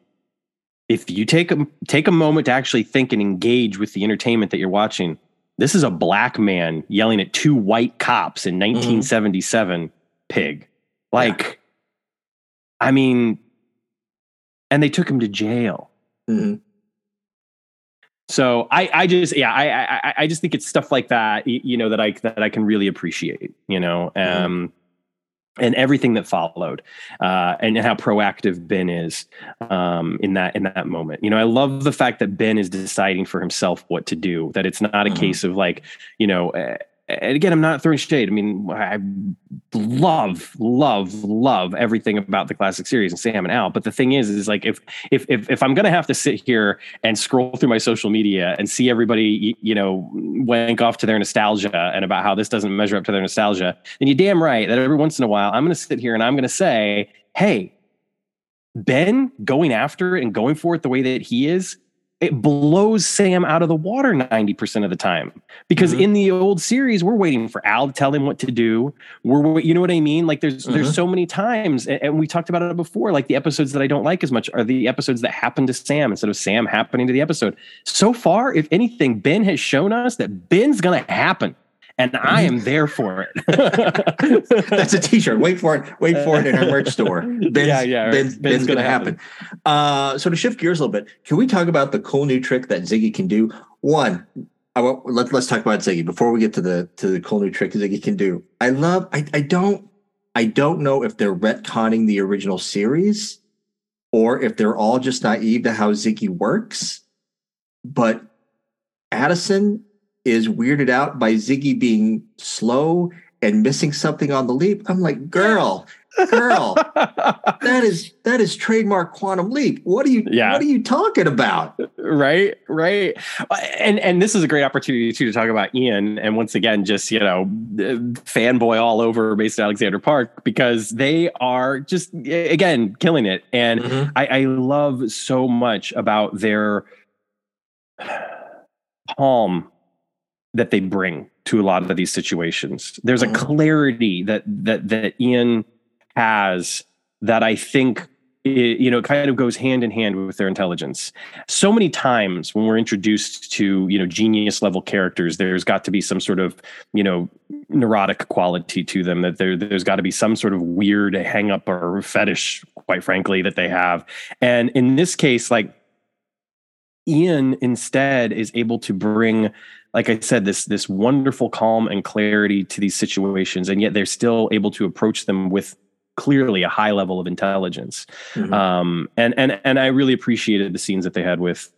If you take a take a moment to actually think and engage with the entertainment that you're watching, this is a black man yelling at two white cops in 1977. Mm-hmm. Pig, like, yeah. I mean, and they took him to jail. Mm-hmm. So I, I just, yeah, I, I, I just think it's stuff like that, you know, that I, that I can really appreciate, you know, mm-hmm. um, mm-hmm. and everything that followed, uh, and, how proactive Ben is, um, in that, in that moment. You know, I love the fact that Ben is deciding for himself what to do, that it's not a mm-hmm. case of like, you know, uh, and again, I'm not throwing shade. I mean, I love, love, love everything about the classic series and Sam and Al. But the thing is, is like if if if, if I'm gonna have to sit here and scroll through my social media and see everybody, you know, wank off to their nostalgia and about how this doesn't measure up to their nostalgia, then you're damn right that every once in a while I'm gonna sit here and I'm gonna say, hey, Ben going after it and going for it the way that he is it blows Sam out of the water 90% of the time. Because mm-hmm. in the old series, we're waiting for Al to tell him what to do. We're you know what I mean? Like there's mm-hmm. there's so many times, and, and, we talked about it before. Like the episodes that I don't like as much are the episodes that happen to Sam instead of Sam happening to the episode. So far, if anything, Ben has shown us that Ben's gonna happen and I am there for it. [LAUGHS] That's a T-shirt. Wait for it. Wait for it in our merch store. [LAUGHS] Ben's, yeah, yeah. Ben's, Ben's, Ben's going to happen. happen. Uh, so to shift gears a little bit, can we talk about the cool new trick that Ziggy can do? One, I want, let, let's talk about Ziggy before we get to the to the cool new trick Ziggy can do. I love. I, I don't. I don't know if they're retconning the original series or if they're all just naive to how Ziggy works. But Addison is weirded out by Ziggy being slow and missing something on the leap. I'm like, girl, girl, [LAUGHS] that is that is trademark quantum leap. What are you yeah. what are you talking about? Right, right. And and this is a great opportunity too to talk about Ian and once again just, you know, fanboy all over based at Alexander Park because they are just again killing it. And mm-hmm. I, I love so much about their calm that they bring to a lot of these situations. There's a mm-hmm. clarity that that that Ian has that I think it, you know, kind of goes hand in hand with their intelligence. So many times when we're introduced to, you know, genius level characters, there's got to be some sort of, you know, neurotic quality to them that there, there's got to be some sort of weird hang up or fetish, quite frankly, that they have. And in this case, like Ian instead is able to bring like I said, this this wonderful calm and clarity to these situations, and yet they're still able to approach them with clearly a high level of intelligence. Mhm. Um, and and and I really appreciated the scenes that they had with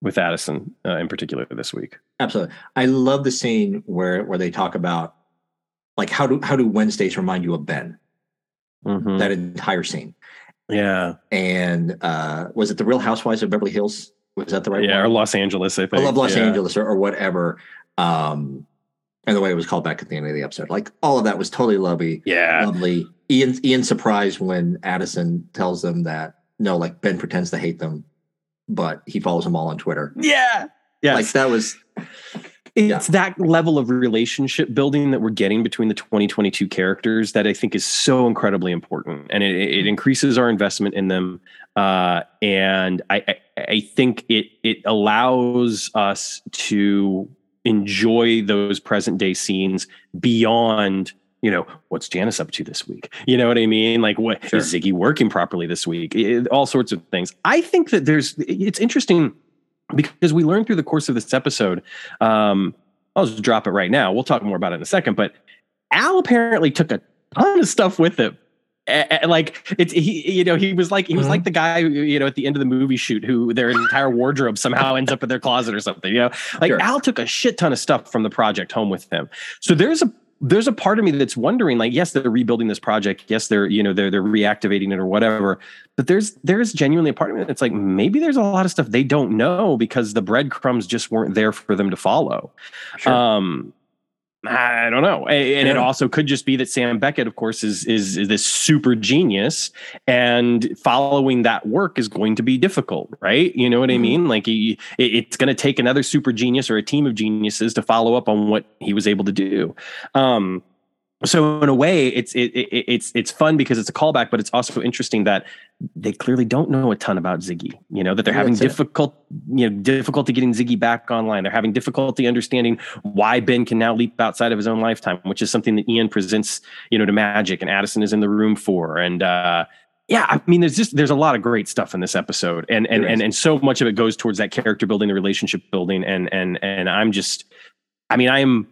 with Addison uh, in particular this week. Absolutely. I love the scene where where they talk about like how do how do Wednesdays remind you of Ben? Mhm. That entire scene. yeah, And uh was it the Real Housewives of Beverly Hills? Was that the right yeah, one? or Los Angeles. I think. I think. love Los Yeah. Angeles or, or whatever. Um and the way it was called back at the end of the episode. Like all of that was totally lovely. Yeah, Lovely. Ian Ian surprised when Addison tells them that no, like Ben pretends to hate them, but he follows them all on Twitter. yeah, yeah. Like that was it's that level of relationship building that we're getting between the 2022 characters that I think is so incredibly important, and it, it increases our investment in them. Uh, and I, I, I think it it allows us to enjoy those present day scenes beyond you know what's Janice up to this week. You know what I mean? Like what is Sure. Ziggy working properly this week? It- all sorts of things. I think that there's it's interesting because we learned through the course of this episode. Um, I'll just drop it right now. We'll talk more about it in a second. But Al apparently took a ton of stuff with him. Like it's he, you know, he was like he was Mhm. like the guy, you know, at the end of the movie shoot who their entire wardrobe somehow ends up in their closet or something. You know, like Sure. Al took a shit ton of stuff from the project home with him. So there's a there's a part of me that's wondering, like, yes, they're rebuilding this project. Yes, they're you know they're they're reactivating it or whatever. But there's there's genuinely a part of me that's like maybe there's a lot of stuff they don't know because the breadcrumbs just weren't there for them to follow. sure. Um, I don't know, and it also could just be that Sam Beckett, of course, is, is is this super genius, and following that work is going to be difficult, right? You know what I Mhm. mean? Like he, it's going to take another super genius or a team of geniuses to follow up on what he was able to do. Um, so in a way, it's it, it, it's it's fun because it's a callback, but it's also interesting that they clearly don't know a ton about Ziggy. You know that they're Yeah, having that's it. difficult, you know, difficulty getting Ziggy back online. They're having difficulty understanding why Ben can now leap outside of his own lifetime, which is something that Ian presents, you know, to Magic and Addison is in the room for. And uh, yeah, I mean, there's just there's a lot of great stuff in this episode, and and and and so much of it goes towards that character building, the relationship building, and and and I'm just, I mean, I am.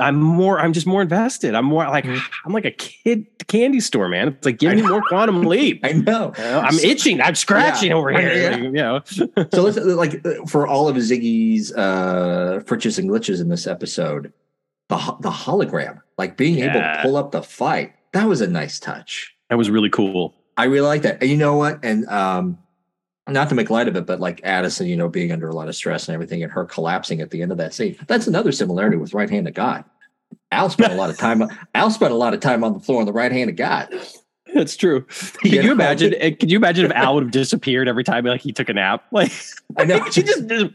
I'm more. I'm just more invested. I'm more like Mhm. [SIGHS] I'm like a kid candy store, man. It's like give me more Quantum [LAUGHS] Leap. I know. You know, I'm itching. I'm scratching Yeah. over here. Yeah. like, you know. so let's [LAUGHS] like uh, for all of Ziggy's uh fritches and glitches in this episode, the the hologram, like being able to pull up the fight, that was a nice touch. that was really cool. I really like that. And you know what? And um not to make light of it, but like Addison, you know, being under a lot of stress and everything, and her collapsing at the end of that scene. That's another similarity with right hand of God. Al spent a lot of [LAUGHS] time. Al spent a lot of time on the floor on the right hand of God. That's true. Can [LAUGHS] You you know? imagine? eh, Can you imagine if Al would have disappeared every time like he took a nap? [LAUGHS] Like I know. she just like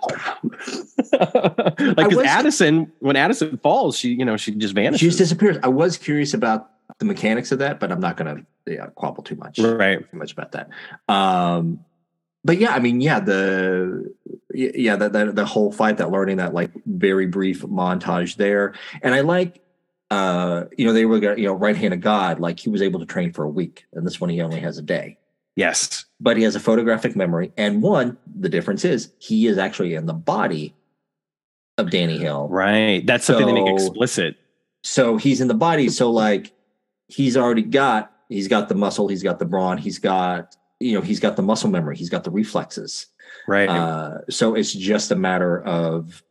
because was- Addison, when Addison falls, she you know she just vanishes. She just disappears. I was curious about the mechanics of that, but I'm not going to yeah, quabble too much. right. too much about that. Um, but yeah, I mean, yeah, the yeah, that the, the whole fight, that learning, that like very brief montage there, and I like, uh, you know, they were you know, right hand of God, like he was able to train for a week, and this one he only has a day, Yes. but he has a photographic memory, and one, the difference is he is actually in the body of Danny Hill, Right. That's something they make explicit. so he's in the body, so like he's already got, he's got the muscle, he's got the brawn, he's got you know he's got the muscle memory he's got the reflexes. Right. uh, so it's just a matter of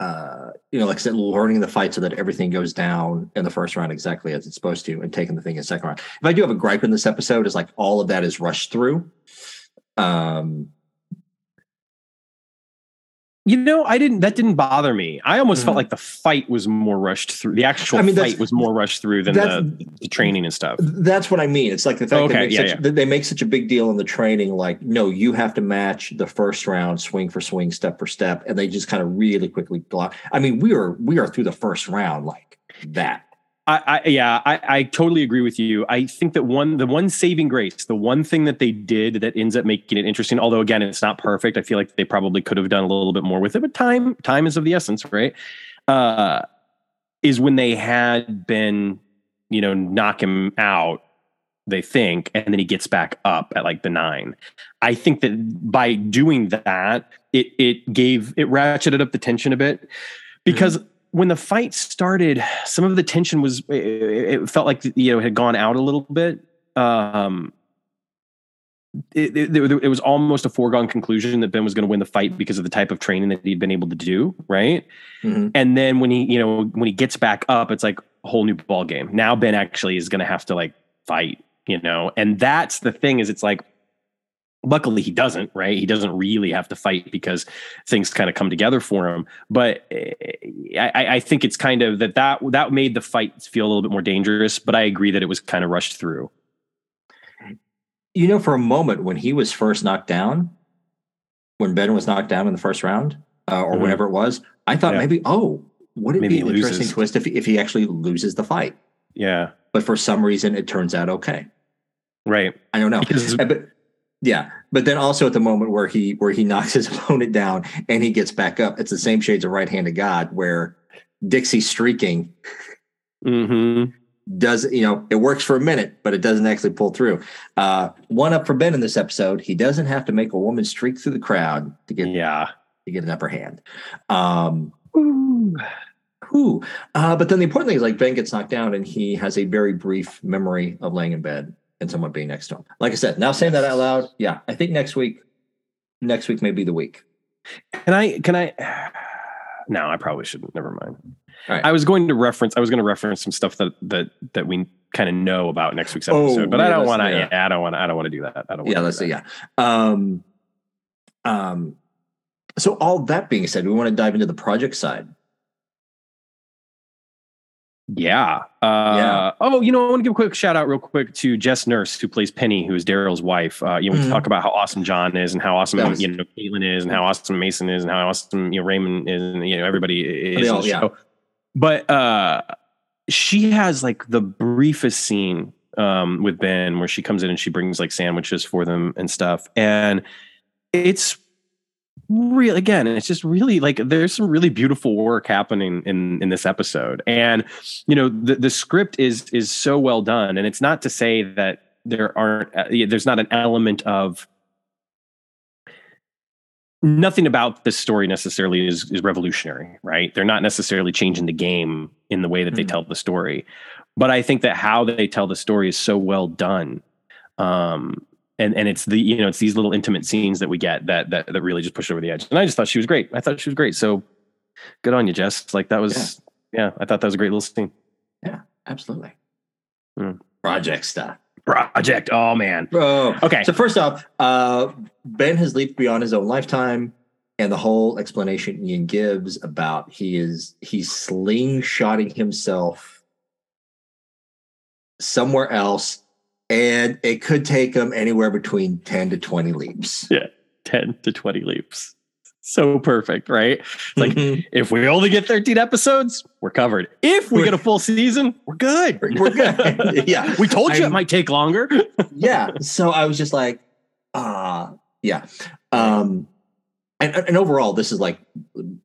uh, you know like i said learning the fight so that everything goes down in the first round exactly as it's supposed to and taking the thing in the second round. If i do have a gripe in this episode is like all of that is rushed through. Um you know, I didn't. That didn't bother me. I almost felt Mhm. like the fight was more rushed through. The actual I mean, fight was more rushed through than the, the training and stuff. that's what i mean it's like the fact Okay, they, make yeah, such, yeah. that they make such a big deal in the training like no you have to match the first round swing for swing step for step and they just kind of really quickly block i mean we are we are through the first round like that I, I yeah, I, I totally agree with you. I think that one the one saving grace, the one thing that they did that ends up making it interesting, although again it's not perfect. I feel like they probably could have done a little bit more with it, but time time is of the essence, right? Uh, is when they had been, you know, knock him out, they think, and then he gets back up at like the nine. I think that by doing that, it it gave it ratcheted up the tension a bit because when the fight started, some of the tension was it, it felt like you know it had gone out a little bit. Um, it, it, it was almost a foregone conclusion that Ben was going to win the fight because of the type of training that he'd been able to do, right? Mhm. And then when he, you know, when he gets back up, it's like a whole new ball game. Now Ben actually is going to have to like fight, you know, and that's the thing is it's like, luckily he doesn't, right? He doesn't really have to fight because things kind of come together for him. But eh, I, I think it's kind of that that that made the fight feel a little bit more dangerous. But I agree that it was kind of rushed through. You know, for a moment when he was first knocked down, when Ben was knocked down in the first round, uh, or Mhm. whenever it was, I thought Yeah. maybe, oh, would it Maybe be an interesting twist if if he actually loses the fight? Yeah, But for some reason, it turns out okay. right. I don't know. Because Uh, but yeah, but then also at the moment where he where he [LAUGHS] knocks his opponent down and he gets back up, it's the same shades of right hand of God where Dixie streaking hmm does you know it works for a minute, but it doesn't actually pull through. Uh, one up for Ben in this episode, he doesn't have to make a woman streak through the crowd to get yeah. to get an upper hand. Um, whew. Uh, but then the important thing is like Ben gets knocked down and he has a very brief memory of laying in bed and someone being next to him. Like I said, now saying that out loud, yeah, I think next week, next week may be the week. Can I? Can I? [SIGHS] No, I probably shouldn't. Never mind. Right. I was going to reference. I was going to reference some stuff that that that we kind of know about next week's Oh, episode, but yeah, I don't want to. yeah. Yeah. I don't want. to I don't want to do that. I don't. yeah, wanna let's do say yeah. Um, um, so all that being said, we want to dive into the project side. Yeah. Uh, Yeah. Oh, you know, I want to give a quick shout out, real quick, to Jess Nurse, who plays Penny, who is Daryl's wife. Uh, you know, we Mhm. talk about how awesome John is, and how awesome was- you know Caitlin is, and how awesome Mason is, and how awesome you know Raymond is, and you know everybody is all- yeah. But uh, she has like the briefest scene um, with Ben where she comes in and she brings like sandwiches for them and stuff, and it's real again it's just really like there's some really beautiful work happening in in this episode. And you know the the script is is so well done. And it's not to say that there aren't uh, there's not an element of nothing about this story necessarily is is revolutionary right? They're not necessarily changing the game in the way that they Mhm. tell the story. But i think that how they tell the story is so well done. Um and and it's the you know it's these little intimate scenes that we get that that that really just push over the edge. And i just thought she was great. I thought she was great. So good on you jess. Like that was yeah, i thought that was a great little scene. Yeah, Absolutely. Mm. Project stuff. project. Oh man. Bro. okay. So first off, uh, Ben has leaped beyond his own lifetime, and the whole explanation Ian gives about he is he's slingshotting himself somewhere else, and it could take them anywhere between ten to twenty leaps. Yeah, 10 to 20 leaps so perfect right like Mhm. if we only get 13 episodes we're covered if we get a full season we're good We're good. [LAUGHS] Yeah. we told you it I'm- might take longer [LAUGHS] yeah. So I was just like, ah, yeah. Um, and, and overall, this is like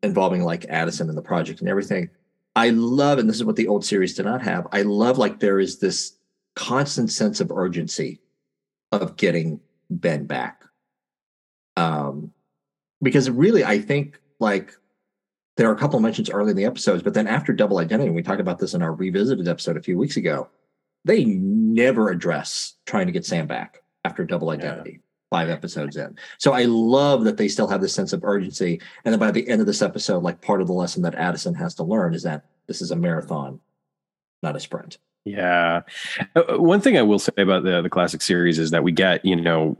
involving like Addison and the project and everything. I love, and this is what the old series did not have. I love like there is this constant sense of urgency of getting Ben back. Um, because really, I think like there are a couple of mentions early in the episodes, but then after Double Identity, and we talked about this in our revisited episode a few weeks ago, they never address trying to get Sam back after Double Identity. Five episodes in. So I love that they still have this sense of urgency. And then by the end of this episode, like part of the lesson that Addison has to learn is that this is a marathon, not a sprint. Yeah. Uh, uh, one thing I will say about the the classic series is that we get, you know,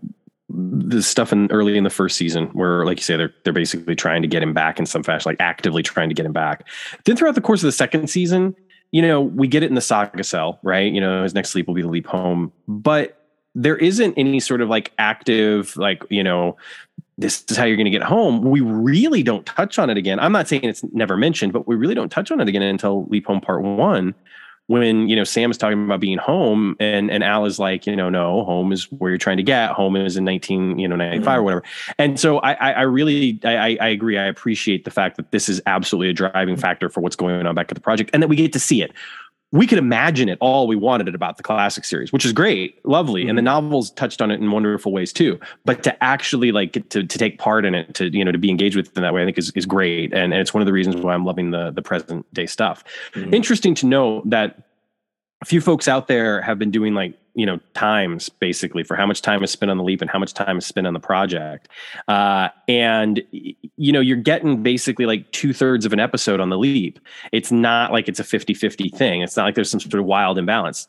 the stuff in early in the first season where, like you say, they're they're basically trying to get him back in some fashion, like actively trying to get him back. Then throughout the course of the second season, you know, we get it in the saga cell, right? You know, his next sleep will be the leap home. But there isn't any sort of like active, like, you know, this is how you're going to get home. We really don't touch on it again. I'm not saying it's never mentioned, but we really don't touch on it again until Leap Home Part One, when you know Sam is talking about being home, and and Al is like, you know, no, home is where you're trying to get. Home is in 19, you know, 95 Mhm. or whatever. And so I, I, I really, I, I- I agree. I appreciate the fact that this is absolutely a driving factor for what's going on back at the project, and that we get to see it. We could imagine it all we wanted it about the classic series, which is great, lovely, and the novels touched on it in wonderful ways too. But to actually like get to to take part in it, to you know, to be engaged with it in that way, I think is is great, and, and it's one of the reasons why I'm loving the the present day stuff. Mhm. Interesting to know that a few folks out there have been doing like you know times basically for how much time is spent on the leap and how much time is spent on the project. Uh, and you know you're getting basically like two-thirds of an episode on the leap. It's not like it's a 50-50 thing. It's not like there's some sort of wild imbalance.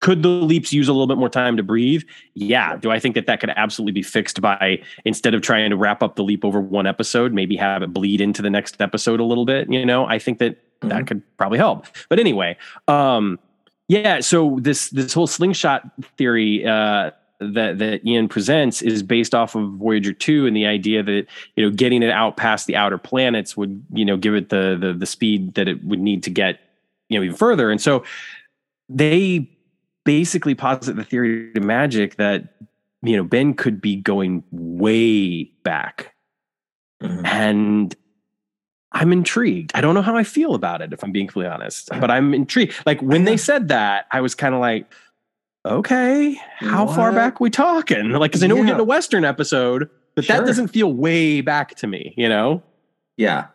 Could the leaps use a little bit more time to breathe? Yeah. Do i think that that could absolutely be fixed by instead of trying to wrap up the leap over one episode maybe have it bleed into the next episode a little bit you know? I think that that Mhm. could probably help. But anyway um yeah, so this this whole slingshot theory uh, that that Ian presents is based off of Voyager two and the idea that you know getting it out past the outer planets would you know give it the the the speed that it would need to get you know even further, and so they basically posit the theory to magic that you know Ben could be going way back, Mhm. and I'm intrigued. I don't know how I feel about it, if I'm being completely honest, but I'm intrigued. Like when they [LAUGHS] said that, I was kind of like, okay, how far What? back we talking? [LAUGHS] Like, because I know we're getting a Western episode, but that doesn't feel way back to me, you know? Yeah.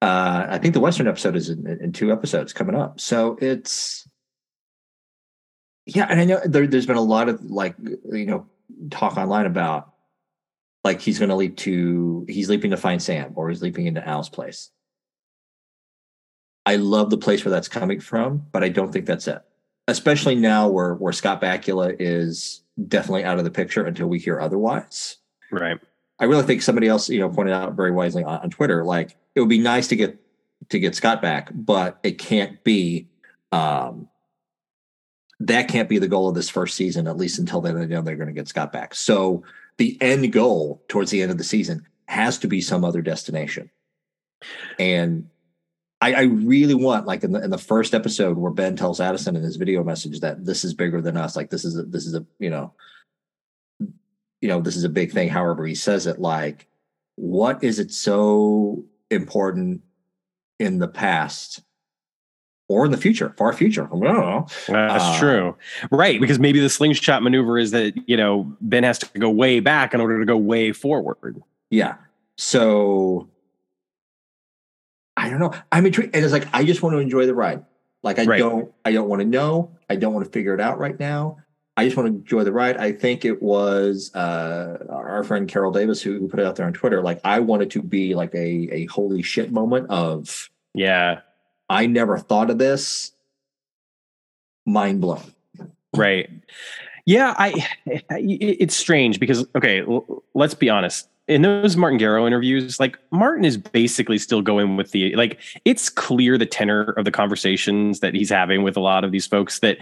Uh, I think the Western episode is in, in two episodes coming up. So it's, yeah. And I know there, there's been a lot of like, you know, talk online about like he's going to leap to, he's leaping to find Sam or he's leaping into Al's place. I love the place where that's coming from, but I don't think that's it. Especially now where, where Scott Bakula is definitely out of the picture until we hear otherwise. Right. I really think somebody else, you know, pointed out very wisely on, on Twitter, like it would be nice to get to get Scott back, but it can't be um that can't be the goal of this first season, at least until they know they're going to get Scott back. So the end goal towards the end of the season has to be some other destination. And I, I really want, like in the in the first episode where Ben tells Addison in his video message that this is bigger than us, like this is a this is a you know you know, this is a big thing, however he says it, like, what is it so important in the past or in the future, far future? I don't know. That's Uh, true. Right. Because maybe the slingshot maneuver is that, you know, Ben has to go way back in order to go way forward. Yeah. So I don't know. I'm intrigued. And it's like, I just want to enjoy the ride. Like I Right. don't, I don't want to know. I don't want to figure it out right now. I just want to enjoy the ride. I think it was uh, our friend Carol Davis who, who put it out there on Twitter. Like I wanted to be like a a holy shit moment of Yeah. I never thought of this. Mind blown. Right. Yeah, I it's strange because okay, let's be honest. In those Martin Gero interviews, like Martin is basically still going with the like it's clear the tenor of the conversations that he's having with a lot of these folks that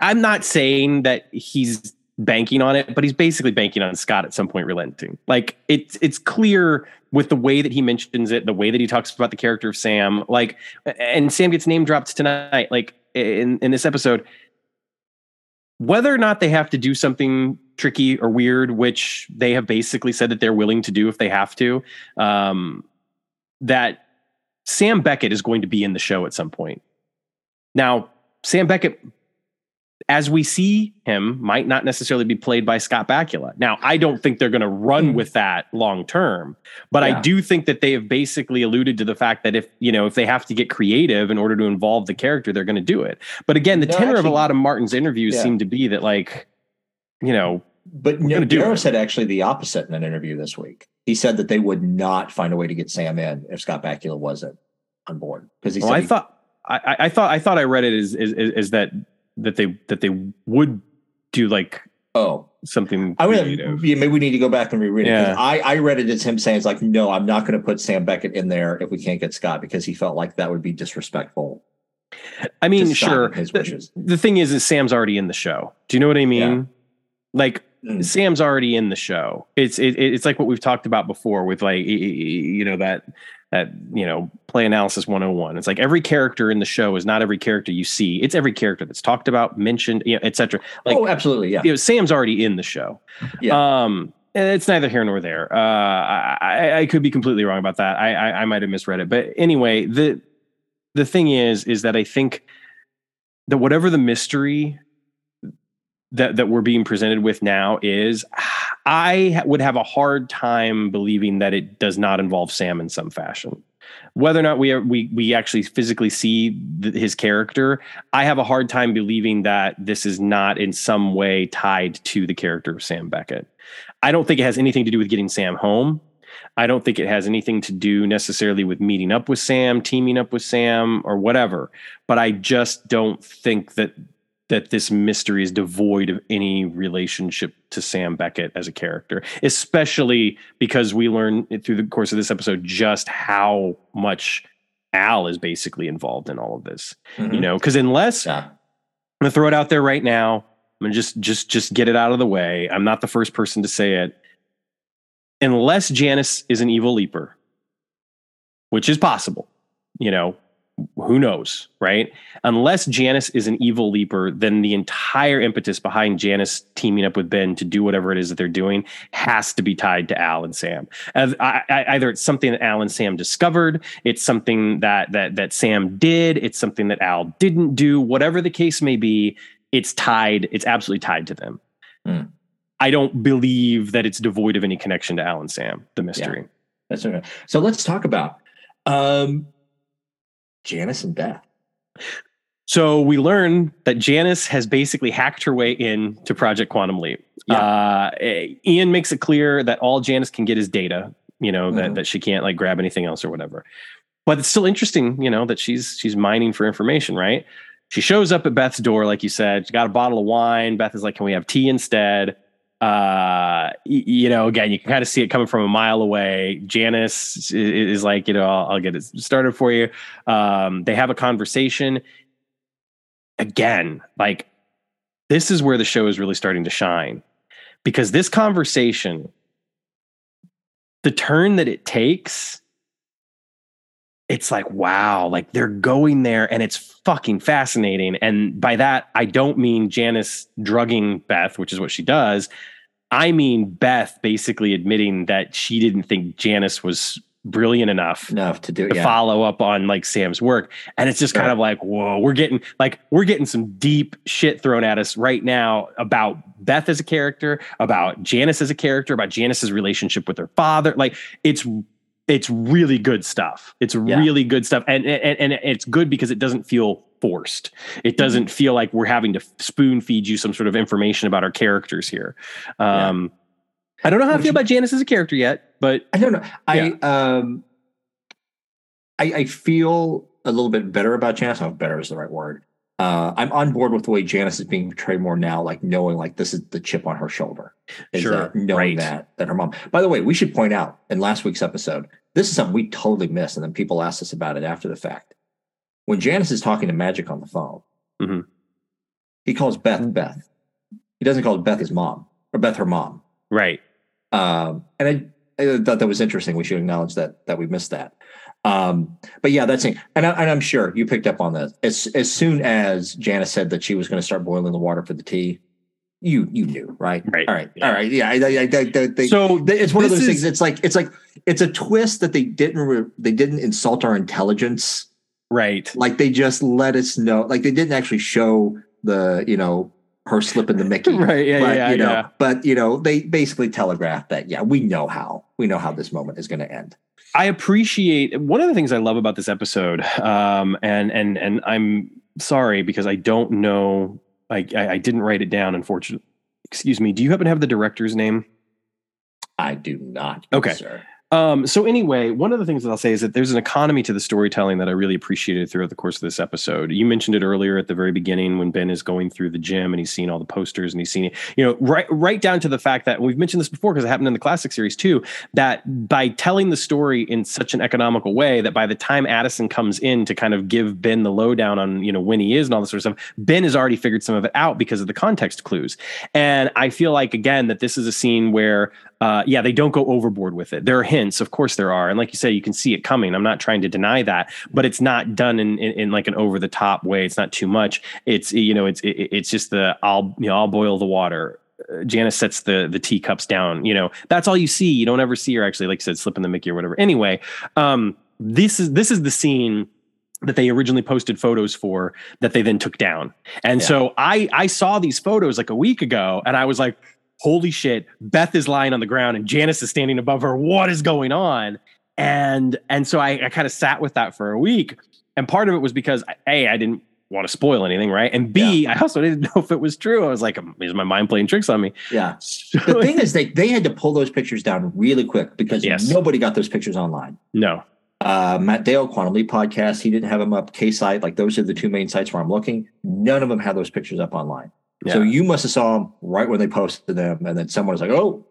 I'm not saying that he's banking on it, but he's basically banking on Scott at some point relenting. Like it's it's clear with the way that he mentions it, the way that he talks about the character of Sam, like and Sam gets name dropped tonight, like in in this episode. Whether or not they have to do something tricky or weird, which they have basically said that they're willing to do if they have to, um, that Sam Beckett is going to be in the show at some point. Now, Sam Beckett as we see him, might not necessarily be played by Scott Bakula. Now, I don't think they're going to run Hmm. with that long term, but I do think that they have basically alluded to the fact that if you know if they have to get creative in order to involve the character, they're going to do it. But again, the No, tenor of a lot of Martin's interviews Yeah. seem to be that like, you know, But Gero said actually the opposite in an interview this week. He said that they would not find a way to get Sam in if Scott Bakula wasn't on board because he well, said I he- thought I, I- I thought I thought I read it as is, is, is that that they that they would do like oh something I mean, creative. yeah, maybe we need to go back and reread it. 'cause Yeah. I, I read it as him saying it's like, no, I'm not going to put Sam Beckett in there if we can't get Scott because he felt like that would be disrespectful. I mean, to sure. his The, wishes. the thing is, is Sam's already in the show. Do you know what I mean? Yeah. Like Mm. Sam's already in the show. It's it, it's like what we've talked about before with like y- y- you know that at you know play analysis 101 it's like every character in the show is not every character you see. It's every character that's talked about mentioned you know, etc like oh, absolutely, yeah, you know sam's already in the show. Yeah. um it's neither here nor there. Uh i i, could be completely wrong about that. I i, I might have misread it. But anyway the the thing is is that i think that whatever the mystery that that we're being presented with now is I would have a hard time believing that it does not involve Sam in some fashion. Whether or not we are, we we actually physically see th- his character, I have a hard time believing that this is not in some way tied to the character of Sam Beckett. I don't think it has anything to do with getting Sam home. I don't think it has anything to do necessarily with meeting up with Sam, teaming up with Sam, or whatever. But I just don't think that that this mystery is devoid of any relationship to Sam Beckett as a character, especially because we learn through the course of this episode just how much Al is basically involved in all of this. Mhm. You know, because unless Yeah. I'm gonna throw it out there right now, I'm gonna just just just get it out of the way. I'm not the first person to say it. Unless Janice is an evil leaper, which is possible, you know, who knows, right? Unless Janice is an evil leaper, then the entire impetus behind Janice teaming up with Ben to do whatever it is that they're doing has to be tied to Al and Sam. As- I- I- either it's something that Al and Sam discovered, it's something that that that Sam did, it's something that Al didn't do. Whatever the case may be, it's tied. It's absolutely tied to them. Hmm. I don't believe that it's devoid of any connection to Al and Sam, the mystery. That's right. So let's talk about um, Janice and Beth. So we learn that Janice has basically hacked her way in to Project Quantum Leap. Yeah. Uh, eh, Ian makes it clear that all Janice can get is data. You know that Mhm. that she can't like grab anything else or whatever. But it's still interesting, you know, that she's she's mining for information, right? She shows up at Beth's door, like you said. She got a bottle of wine. Beth is like, "Can we have tea instead?" Uh, you know, again, you can kind of see it coming from a mile away. Janice is like, you know, I'll, I'll get it started for you. Um, they have a conversation. Again, like this is where the show is really starting to shine because this conversation, the turn that it takes, it's like, wow, like they're going there and it's fucking fascinating. And by that, I don't mean Janice drugging Beth, which is what she does. I mean Beth basically admitting that she didn't think Janice was brilliant enough Enough to do to Yeah. follow up on like Sam's work. And it's just kind of like, whoa, we're getting like we're getting some deep shit thrown at us right now about Beth as a character, about Janice as a character, about Janice's relationship with her father. Like it's it's really good stuff. It's Yeah. really good stuff. And, and and it's good because it doesn't feel forced. It doesn't feel like we're having to spoon feed you some sort of information about our characters here. Um I don't know how I Which- feel about Janice as a character yet, but I don't know. I um, I, I feel a little bit better about Janice. I don't know if better is the right word. Uh, I'm on board with the way Janice is being portrayed more now, like knowing like this is the chip on her shoulder. Is Sure, that knowing right. that that her mom. By the way, we should point out in last week's episode, this is something we totally missed, and then people asked us about it after the fact. When Janice is talking to Magic on the phone, Mhm. he calls Beth Beth. He doesn't call Beth his mom or Beth her mom. right. Um, and I, I thought that was interesting. We should acknowledge that that we missed that. Um, but yeah, that's it. And, I, and I'm sure you picked up on that. As as soon as Janice said that she was going to start boiling the water for the tea, you you knew, right? Right. All right. Yeah. All right. Yeah. I, I, they, So it's one of those is- things. It's like it's like it's a twist that they didn't re- they didn't insult our intelligence. Right. Like they just let us know. Like they didn't actually show the you know her slipping the Mickey [LAUGHS] Right. Yeah. but yeah. you know, yeah. but you know, they basically telegraphed that. Yeah, we know how we know how this moment is going to end. I appreciate one of the things I love about this episode, um, and and and I'm sorry because I don't know. I, I I didn't write it down. Unfortunately, excuse me. Do you happen to have the director's name? I do not. Okay. sir. Um, so anyway, one of the things that I'll say is that there's an economy to the storytelling that I really appreciated throughout the course of this episode. You mentioned it earlier at the very beginning when Ben is going through the gym and he's seeing all the posters and he's seeing, you know, right right down to the fact that we've mentioned this before because it happened in the classic series too, that by telling the story in such an economical way that by the time Addison comes in to kind of give Ben the lowdown on, you know, when he is and all this sort of stuff, Ben has already figured some of it out because of the context clues. And I feel like again that this is a scene where uh, yeah, they don't go overboard with it. There are hints. Hints. Of course there are, and like you say, you can see it coming. I'm not trying to deny that, but it's not done in in, in like an over the top way. It's not too much. It's you know, it's it, it's just the I'll you know I'll boil the water. Uh, Janice sets the the teacups down. You know, that's all you see. You don't ever see her actually, like you said, slipping the Mickey or whatever. Anyway, um, this is this is the scene that they originally posted photos for that they then took down. And Yeah. so I I saw these photos like a week ago and I was like, holy shit, Beth is lying on the ground and Janice is standing above her. What is going on? And and so I, I kind of sat with that for a week. And part of it was because A, I didn't want to spoil anything, right? And B, I also didn't [LAUGHS] know if it was true. I was like, is my mind playing tricks on me? Yeah. [LAUGHS] So- The thing is, they they had to pull those pictures down really quick because Yes. nobody got those pictures online. no. Uh, Matt Dale, Quantum Leap podcast, he didn't have them up. K site, like those are the two main sites where I'm looking. None of them had those pictures up online. So you must have saw them right when they posted them, and then someone was like, "Oh,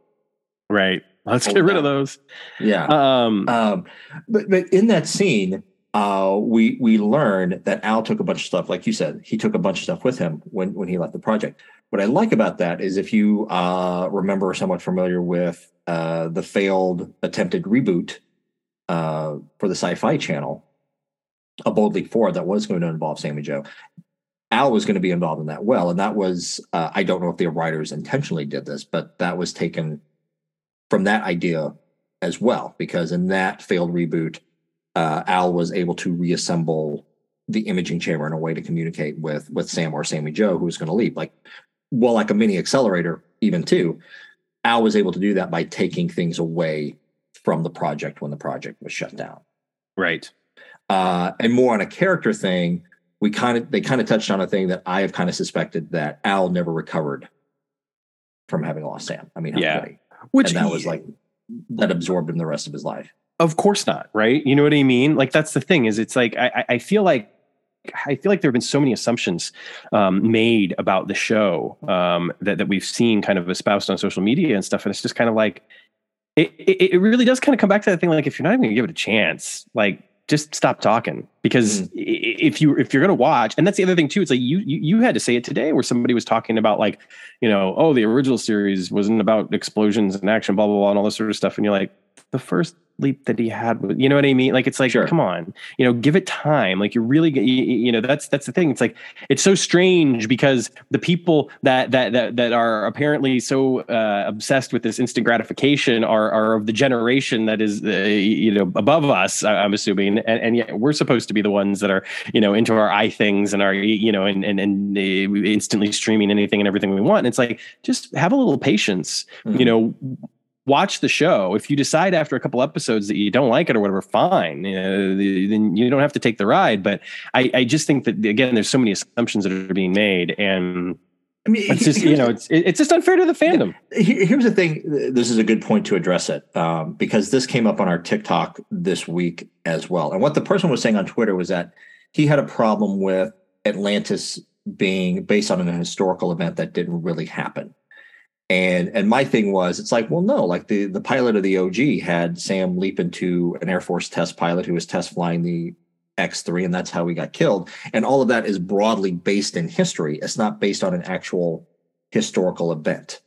Right. Let's Hold get rid of those. yeah." Um Um, but but in that scene, uh, we we learn that Al took a bunch of stuff, like you said, he took a bunch of stuff with him when when he left the project. What I like about that is if you uh, remember somewhat familiar with uh, the failed attempted reboot uh, for the Sci-Fi Channel, a Bold Leap Forward that was going to involve Sammy Jo. Al was going to be involved in that well, and that was uh, I don't know if the writers intentionally did this, but that was taken from that idea as well, because in that failed reboot, uh, Al was able to reassemble the imaging chamber in a way to communicate with with Sam or Sammy Jo, who was going to leap. Like, well, like a mini accelerator, even too. Al was able to do that by taking things away from the project when the project was shut down. right. Uh, and more on a character thing, we kind of they kind of touched on a thing that I have kind of suspected that Al never recovered from having lost Sam. I mean, Yeah. Which and that was like that absorbed him the rest of his life. Of course not, right? You know what I mean? Like that's the thing is it's like I, I- I feel like I feel like there have been so many assumptions um, made about the show um, that that we've seen kind of espoused on social media and stuff, and it's just kind of like it, it, it really does kind of come back to that thing. Like if you're not even going to give it a chance, like just stop talking because Mm-hmm. if you if you're going to watch, and that's the other thing too. It's like you, you you had to say it today, where somebody was talking about like you know, oh, the original series wasn't about explosions and action, blah blah blah, and all this sort of stuff, and you're like the first leap that he had was, you know what I mean? Like, it's like, Sure. come on, you know, give it time. Like you're really, you, you know, that's, that's the thing. It's like, it's so strange because the people that, that, that, that are apparently so uh, obsessed with this instant gratification are, are of the generation that is, uh, you know, above us, I'm assuming. And, and yet we're supposed to be the ones that are, you know, into our eye things and are, you know, and, and, and uh, instantly streaming anything and everything we want. And it's like, just have a little patience, you Mhm. know, watch the show. If you decide after a couple episodes that you don't like it or whatever, fine. You know, the- then you don't have to take the ride. But I, I just think that again, there's so many assumptions that are being made, and I mean, it's just you know, it's it's just unfair to the fandom. Here's the thing. This is a good point to address it um, because this came up on our TikTok this week as well. And what the person was saying on Twitter was that he had a problem with Atlantis being based on an historical event that didn't really happen. And and my thing was, it's like, well, no, like the the pilot of the OG had Sam leap into an Air Force test pilot who was test flying the X3, and that's how he got killed. And all of that is broadly based in history. It's not based on an actual historical event.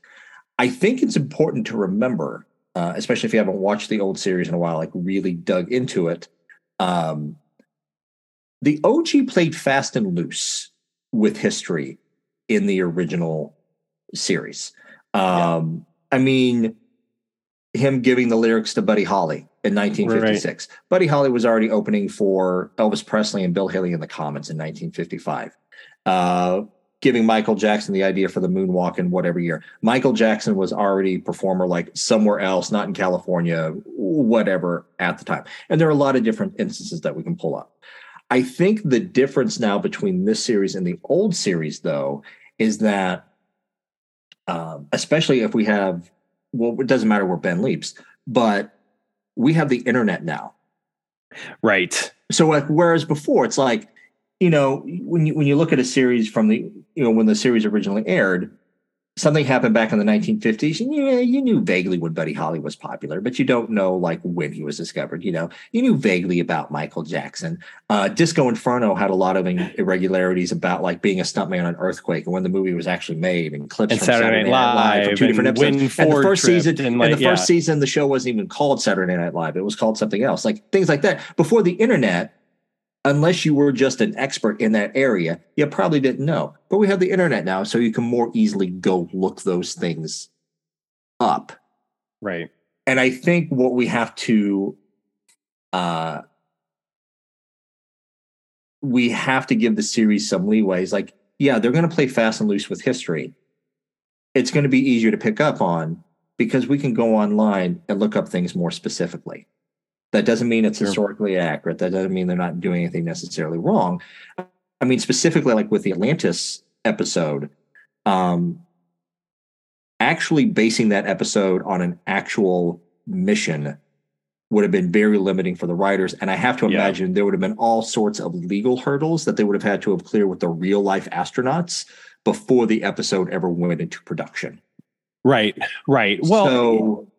I think it's important to remember, uh, especially if you haven't watched the old series in a while, like really dug into it. Um, the OG played fast and loose with history in the original series. Um, I mean, him giving the lyrics to Buddy Holly in 1956. Buddy Holly was already opening for Elvis Presley and Bill Haley in the Comets in 1955. Uh, giving Michael Jackson the idea for the moonwalk in whatever year. Michael Jackson was already performer like somewhere else, not in California, whatever at the time. And there are a lot of different instances that we can pull up. I think the difference now between this series and the old series, though, is that um, especially if we have, well, it doesn't matter where Ben leaps, but we have the internet now. Right. So like, whereas before it's like, you know, when you when you look at a series from the, you know, when the series originally aired, something happened back in the 1950s and yeah, you knew vaguely when buddy holly was popular but you don't know like when he was discovered you know? You knew vaguely about michael jackson. Uh, disco inferno had a lot of irregularities about like being a stuntman on earthquake and when the movie was actually made and clips And from Saturday Night Live from two different episodes. And the first season and, and, like, the first yeah. season the show wasn't even called saturday night live. It was called something else. Like things like that. Before the internet unless you were just an expert in that area, you probably didn't know. But we have the internet now, so you can more easily go look those things up. Right. And I think what we have to uh we have to give the series some leeway. Is like, yeah, they're going to play fast and loose with history. It's going to be easier to pick up on because we can go online and look up things more specifically. That doesn't mean it's Sure. historically accurate. That doesn't mean they're not doing anything necessarily wrong. I mean, specifically like with the Atlantis episode, um, actually basing that episode on an actual mission would have been very limiting for the writers. And I have to Yeah. imagine there would have been all sorts of legal hurdles that they would have had to have cleared with the real life astronauts before the episode ever went into production. Right. Right. Well, so yeah,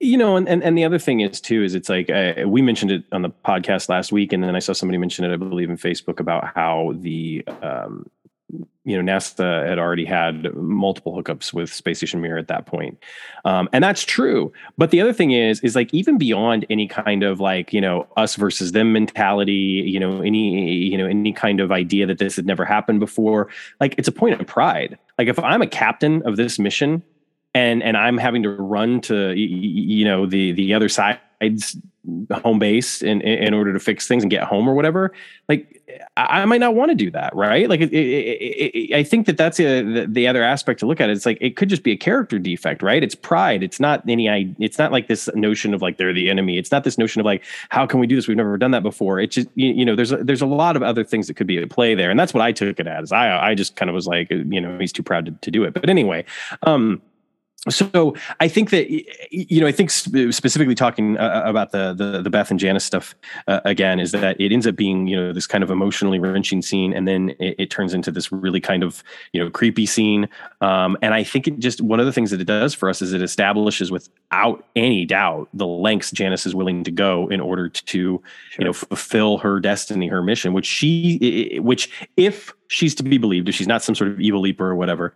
you know and, and and the other thing is too is it's like uh, we mentioned it on the podcast last week and then i saw somebody mention it i believe in facebook about how the um you know nasa had already had multiple hookups with space station Mir at that point. Um, and that's true. But the other thing is is like even beyond any kind of like you know us versus them mentality you know any you know any kind of idea that this had never happened before like it's a point of pride. Like if i'm a captain of this mission and and I'm having to run to you know the the other side's home base in in order to fix things and get home or whatever. Like I might not want to do that, right? Like it, it, it, I think that that's a, the, the other aspect to look at. It's like it could just be a character defect, right? It's pride. It's not any. It's not like this notion of like they're the enemy. It's not this notion of like how can we do this? We've never done that before. It's just you, you know there's a, there's a lot of other things that could be at play there, and that's what I took it as. I I just kind of was like you know he's too proud to, to do it. But anyway, um, so I think that you know I think specifically talking uh, about the, the the Beth and Janis stuff uh, again is that it ends up being you know this kind of emotionally wrenching scene and then it, it turns into this really kind of you know creepy scene. Um, and I think it just one of the things that it does for us is it establishes without any doubt the lengths Janis is willing to go in order to you know fulfill her destiny her mission which she which if she's to be believed if she's not some sort of evil leaper or whatever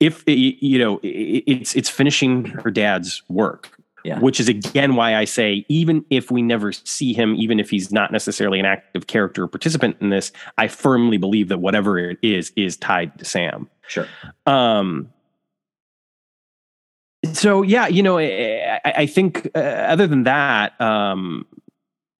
if you know it's it's finishing her dad's work Yeah. which is again why i say even if we never see him even if he's not necessarily an active character or participant in this i firmly believe that whatever it is is tied to sam sure. um so yeah you know i, I- I think uh, other than that um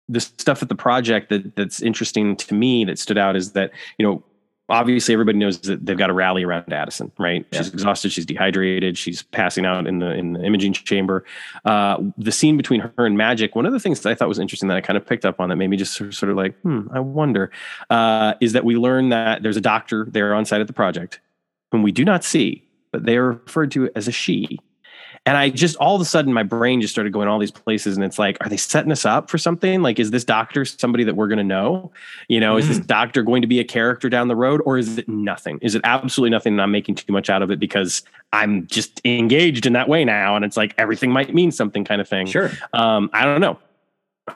the stuff at the project that that's interesting to me that stood out is that you know obviously everybody knows that they've got to rally around Addison, right? Yeah. She's exhausted, she's dehydrated, she's passing out in the in the imaging chamber. Uh, the scene between her and Magic, one of the things that I thought was interesting that I kind of picked up on that made me just sort of, like, hmm, I wonder, uh, is that we learn that there's a doctor there on site at the project whom we do not see, but they are referred to as a she. And I just all of a sudden my brain just started going all these places, and it's like, are they setting us up for something? Like, is this doctor somebody that we're going to know? You know, is this doctor going to be a character down the road, or is it nothing? Is it absolutely nothing? And I'm making too much out of it because I'm just engaged in that way now, and it's like everything might mean something, kind of thing. Sure. Um, I don't know.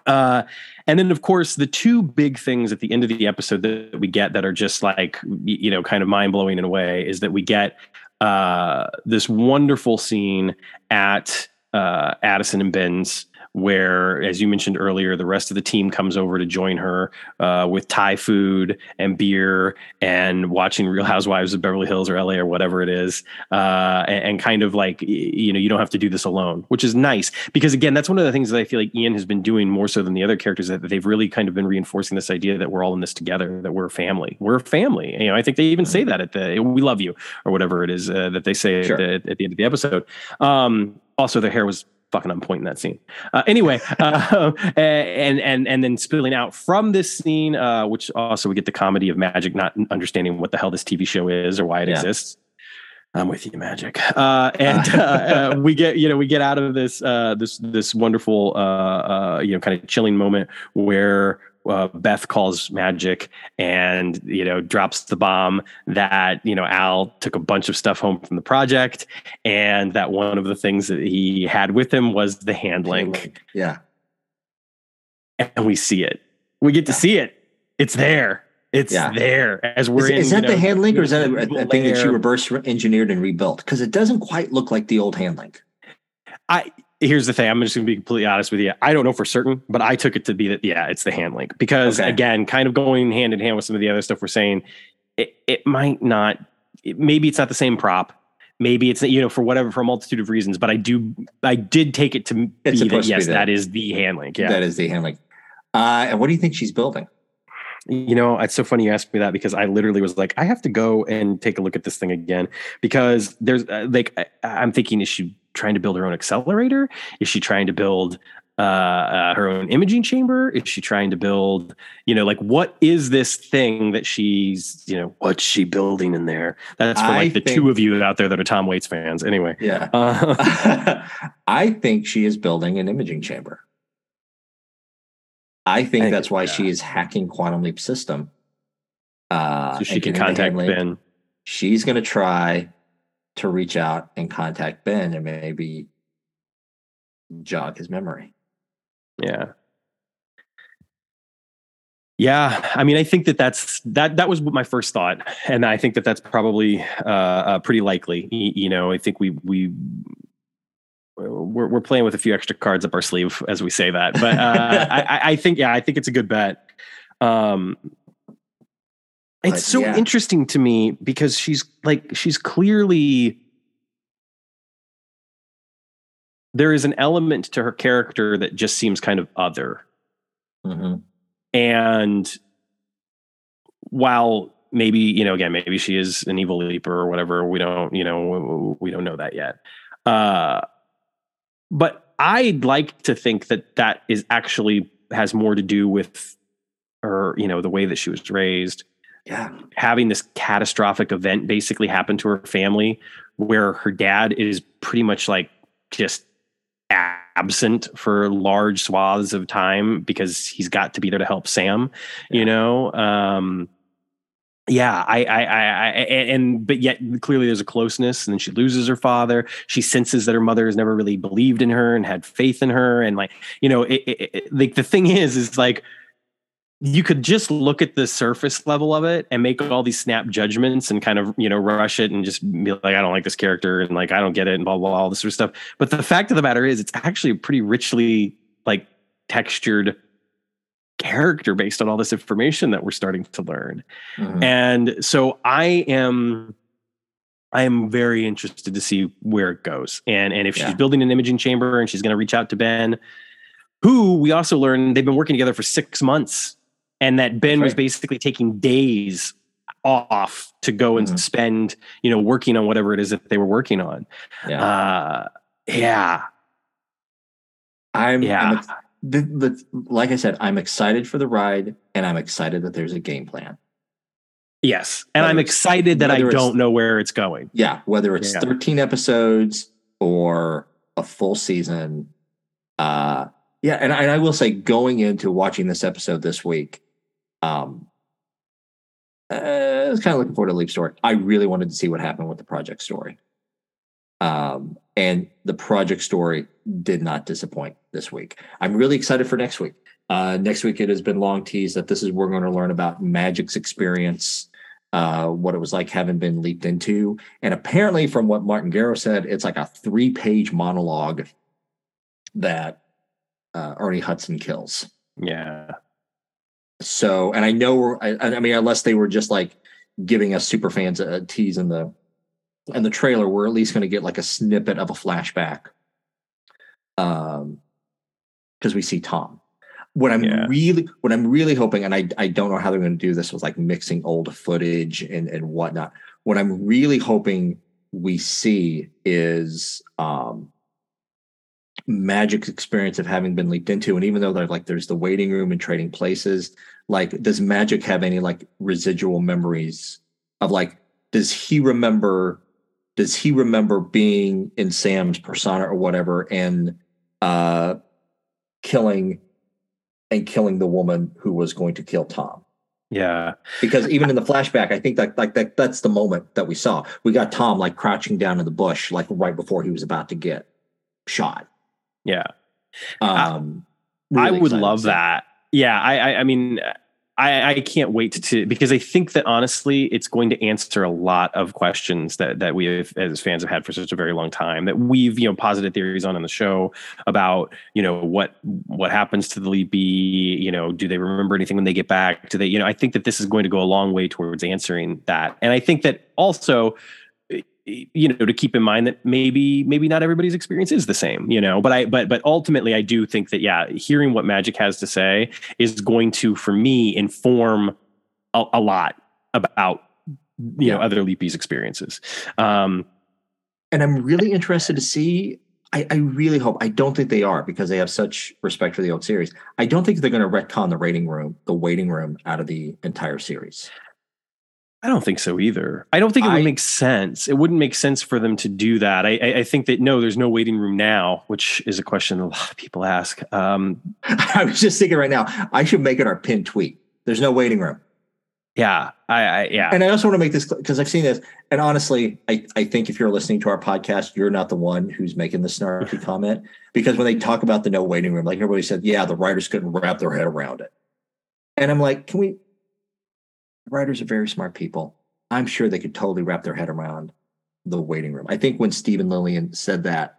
Uh, and then, of course, the two big things at the end of the episode that we get that are just like, you know, kind of mind blowing in a way is that we get uh, this wonderful scene at uh, Addison and Ben's. Where, as you mentioned earlier, the rest of the team comes over to join her uh, with Thai food and beer and watching Real Housewives of Beverly Hills or LA or whatever it is, uh, and, and kind of like you know you don't have to do this alone, which is nice because again that's one of the things that I feel like Ian has been doing more so than the other characters that they've really kind of been reinforcing this idea that we're all in this together, that we're a family, we're a family. You know, I think they even say that at the "We love you" or whatever it is uh, that they say Sure. at, the, at the end of the episode. Um, also, their hair was fucking on point in that scene. Uh, anyway, [LAUGHS] uh, and and and then spilling out from this scene, uh, which also we get the comedy of Magic not understanding what the hell this TV show is or why it Yeah. exists. I'm with you, Magic. Uh, and [LAUGHS] uh, uh, we get you know we get out of this uh, this this wonderful uh, uh, you know kind of chilling moment where uh, Beth calls magic and you know drops the bomb that you know Al took a bunch of stuff home from the project and that one of the things that he had with him was the hand link Yeah. and we see it. We get to Yeah. see it. It's there. It's Yeah. there as we're Is, in. is you that the know, hand link or is that a, a thing that she reverse engineered and rebuilt? Because it doesn't quite look like the old hand link. I here's the thing. I'm just going to be completely honest with you. I don't know for certain, but I took it to be that yeah, it's the hand link because Okay. again, kind of going hand in hand with some of the other stuff we're saying. It, it might not. It, maybe it's not the same prop. Maybe it's you know for whatever for a multitude of reasons. But I do. I did take it to It's be that be yes, the- that is the hand link. Yeah. That is the hand link. Uh, and what do you think she's building? You know, it's so funny you asked me that because I literally was like, I have to go and take a look at this thing again because there's uh, like, I, I'm thinking, is she trying to build her own accelerator? Is she trying to build uh, uh, her own imaging chamber? Is she trying to build, you know, like what is this thing that she's, you know, what's she building in there? That's for I like the think- two of you out there that are Tom Waits fans. Anyway, Yeah. uh, [LAUGHS] I think she is building an imaging chamber. I think I that's why yeah. she is hacking Quantum Leap system. Uh, so she can contact. Ben. She's going to try to reach out and contact Ben and maybe jog his memory. Yeah. Yeah, I mean, I think that that's that. That was my first thought, and I think that that's probably uh, uh, pretty likely. You know, I think we we we're we're playing with a few extra cards up our sleeve as we say that, but uh, [LAUGHS] I, I- I think yeah, I think it's a good bet. Um, But, it's so yeah. interesting to me because she's like she's clearly there is an element to her character that just seems kind of other Mhm. and while maybe you know again maybe she is an evil leaper or whatever we don't you know we don't know that yet uh but i'd like to think that that is actually has more to do with her you know the way that she was raised Yeah. having this catastrophic event basically happen to her family where her dad is pretty much like just absent for large swaths of time because he's got to be there to help Sam, Yeah. you know? Um, yeah, I, I, I, I, and, but yet clearly there's a closeness and then she loses her father. She senses that her mother has never really believed in her and had faith in her. And like, you know, it, it, it, like the thing is, is like, you could just look at the surface level of it and make all these snap judgments and kind of you know rush it and just be like i don't like this character and like i don't get it and blah blah, blah all this sort of stuff but the fact of the matter is it's actually a pretty richly like textured character based on all this information that we're starting to learn Mhm. and so i am i am very interested to see where it goes and and if Yeah. she's building an imaging chamber and she's going to reach out to ben who we also learned they've been working together for six months and that ben That's was basically taking days off to go and Mhm. spend you know working on whatever it is that they were working on Yeah. uh yeah I'm, yeah I'm ex- the, the, like I said, I'm excited for the ride and I'm excited that there's a game plan. yes and Whether i'm excited that i don't know where it's going Yeah. Whether it's Yeah. 13 episodes or a full season. Uh, yeah. And, I- and I will say, going into watching this episode this week, um, uh, I was kind of looking forward to Leap Story. I really wanted to see what happened with the project story. Um, and the project story did not disappoint this week. I'm really excited for next week. Uh, next week, it has been long teased that this is we're going to learn about Magic's experience, uh, what it was like having been leaped into, and apparently, from what Martin Gero said, it's like a three-page monologue that uh, Ernie Hudson kills. yeah So, and I know, we're, I, I mean, unless they were just like giving us super fans a, a tease in the in the trailer, we're at least going to get like a snippet of a flashback. Um, because we see Tom. What I'm Yeah. really, what I'm really hoping, and I, I don't know how they're going to do this with like mixing old footage and and whatnot. What I'm really hoping we see is um magic's experience of having been leaped into and even though they're like there's the waiting room and trading places like does magic have any like residual memories of like does he remember does he remember being in sam's persona or whatever and uh killing and killing the woman who was going to kill Tom. Yeah. Because even in the flashback, I think that like that that's the moment that we saw. We got Tom like crouching down in the bush, like right before he was about to get shot. Yeah. Um, I really would love that. Yeah, I, I, I mean, I, I can't wait to because I think that honestly, it's going to answer a lot of questions that that we have, as fans have had for such a very long time. That we've you know posited theories on in the show about you know what what happens to the leapee. You know, do they remember anything when they get back? Do they? You know, I think that this is going to go a long way towards answering that, and I think that also you know to keep in mind that maybe maybe not everybody's experience is the same you know but i but but ultimately i do think that yeah hearing what magic has to say is going to for me inform a, a lot about you know other leapee's experiences um and I'm really interested to see. I, I really hope. I don't think they are because they have such respect for the old series. I don't think they're going to retcon the rating room, the waiting room, out of the entire series. I don't think so either. I don't think it would I- make sense. It wouldn't make sense for them to do that. I, I, I think that no, there's no waiting room now, which is a question a lot of people ask. Um, [LAUGHS] I was just thinking right now, I should make it our pinned tweet. There's no waiting room. yeah, I, I yeah, And I also want to make this because I've seen this. And honestly, I, I think if you're listening to our podcast, you're not the one who's making the snarky [LAUGHS] comment. Because when they talk about the no waiting room, like everybody said, yeah, the writers couldn't wrap their head around it. And I'm like, can we? Writers are very smart people. I'm sure they could totally wrap their head around the waiting room. I think when Steven Lilien said that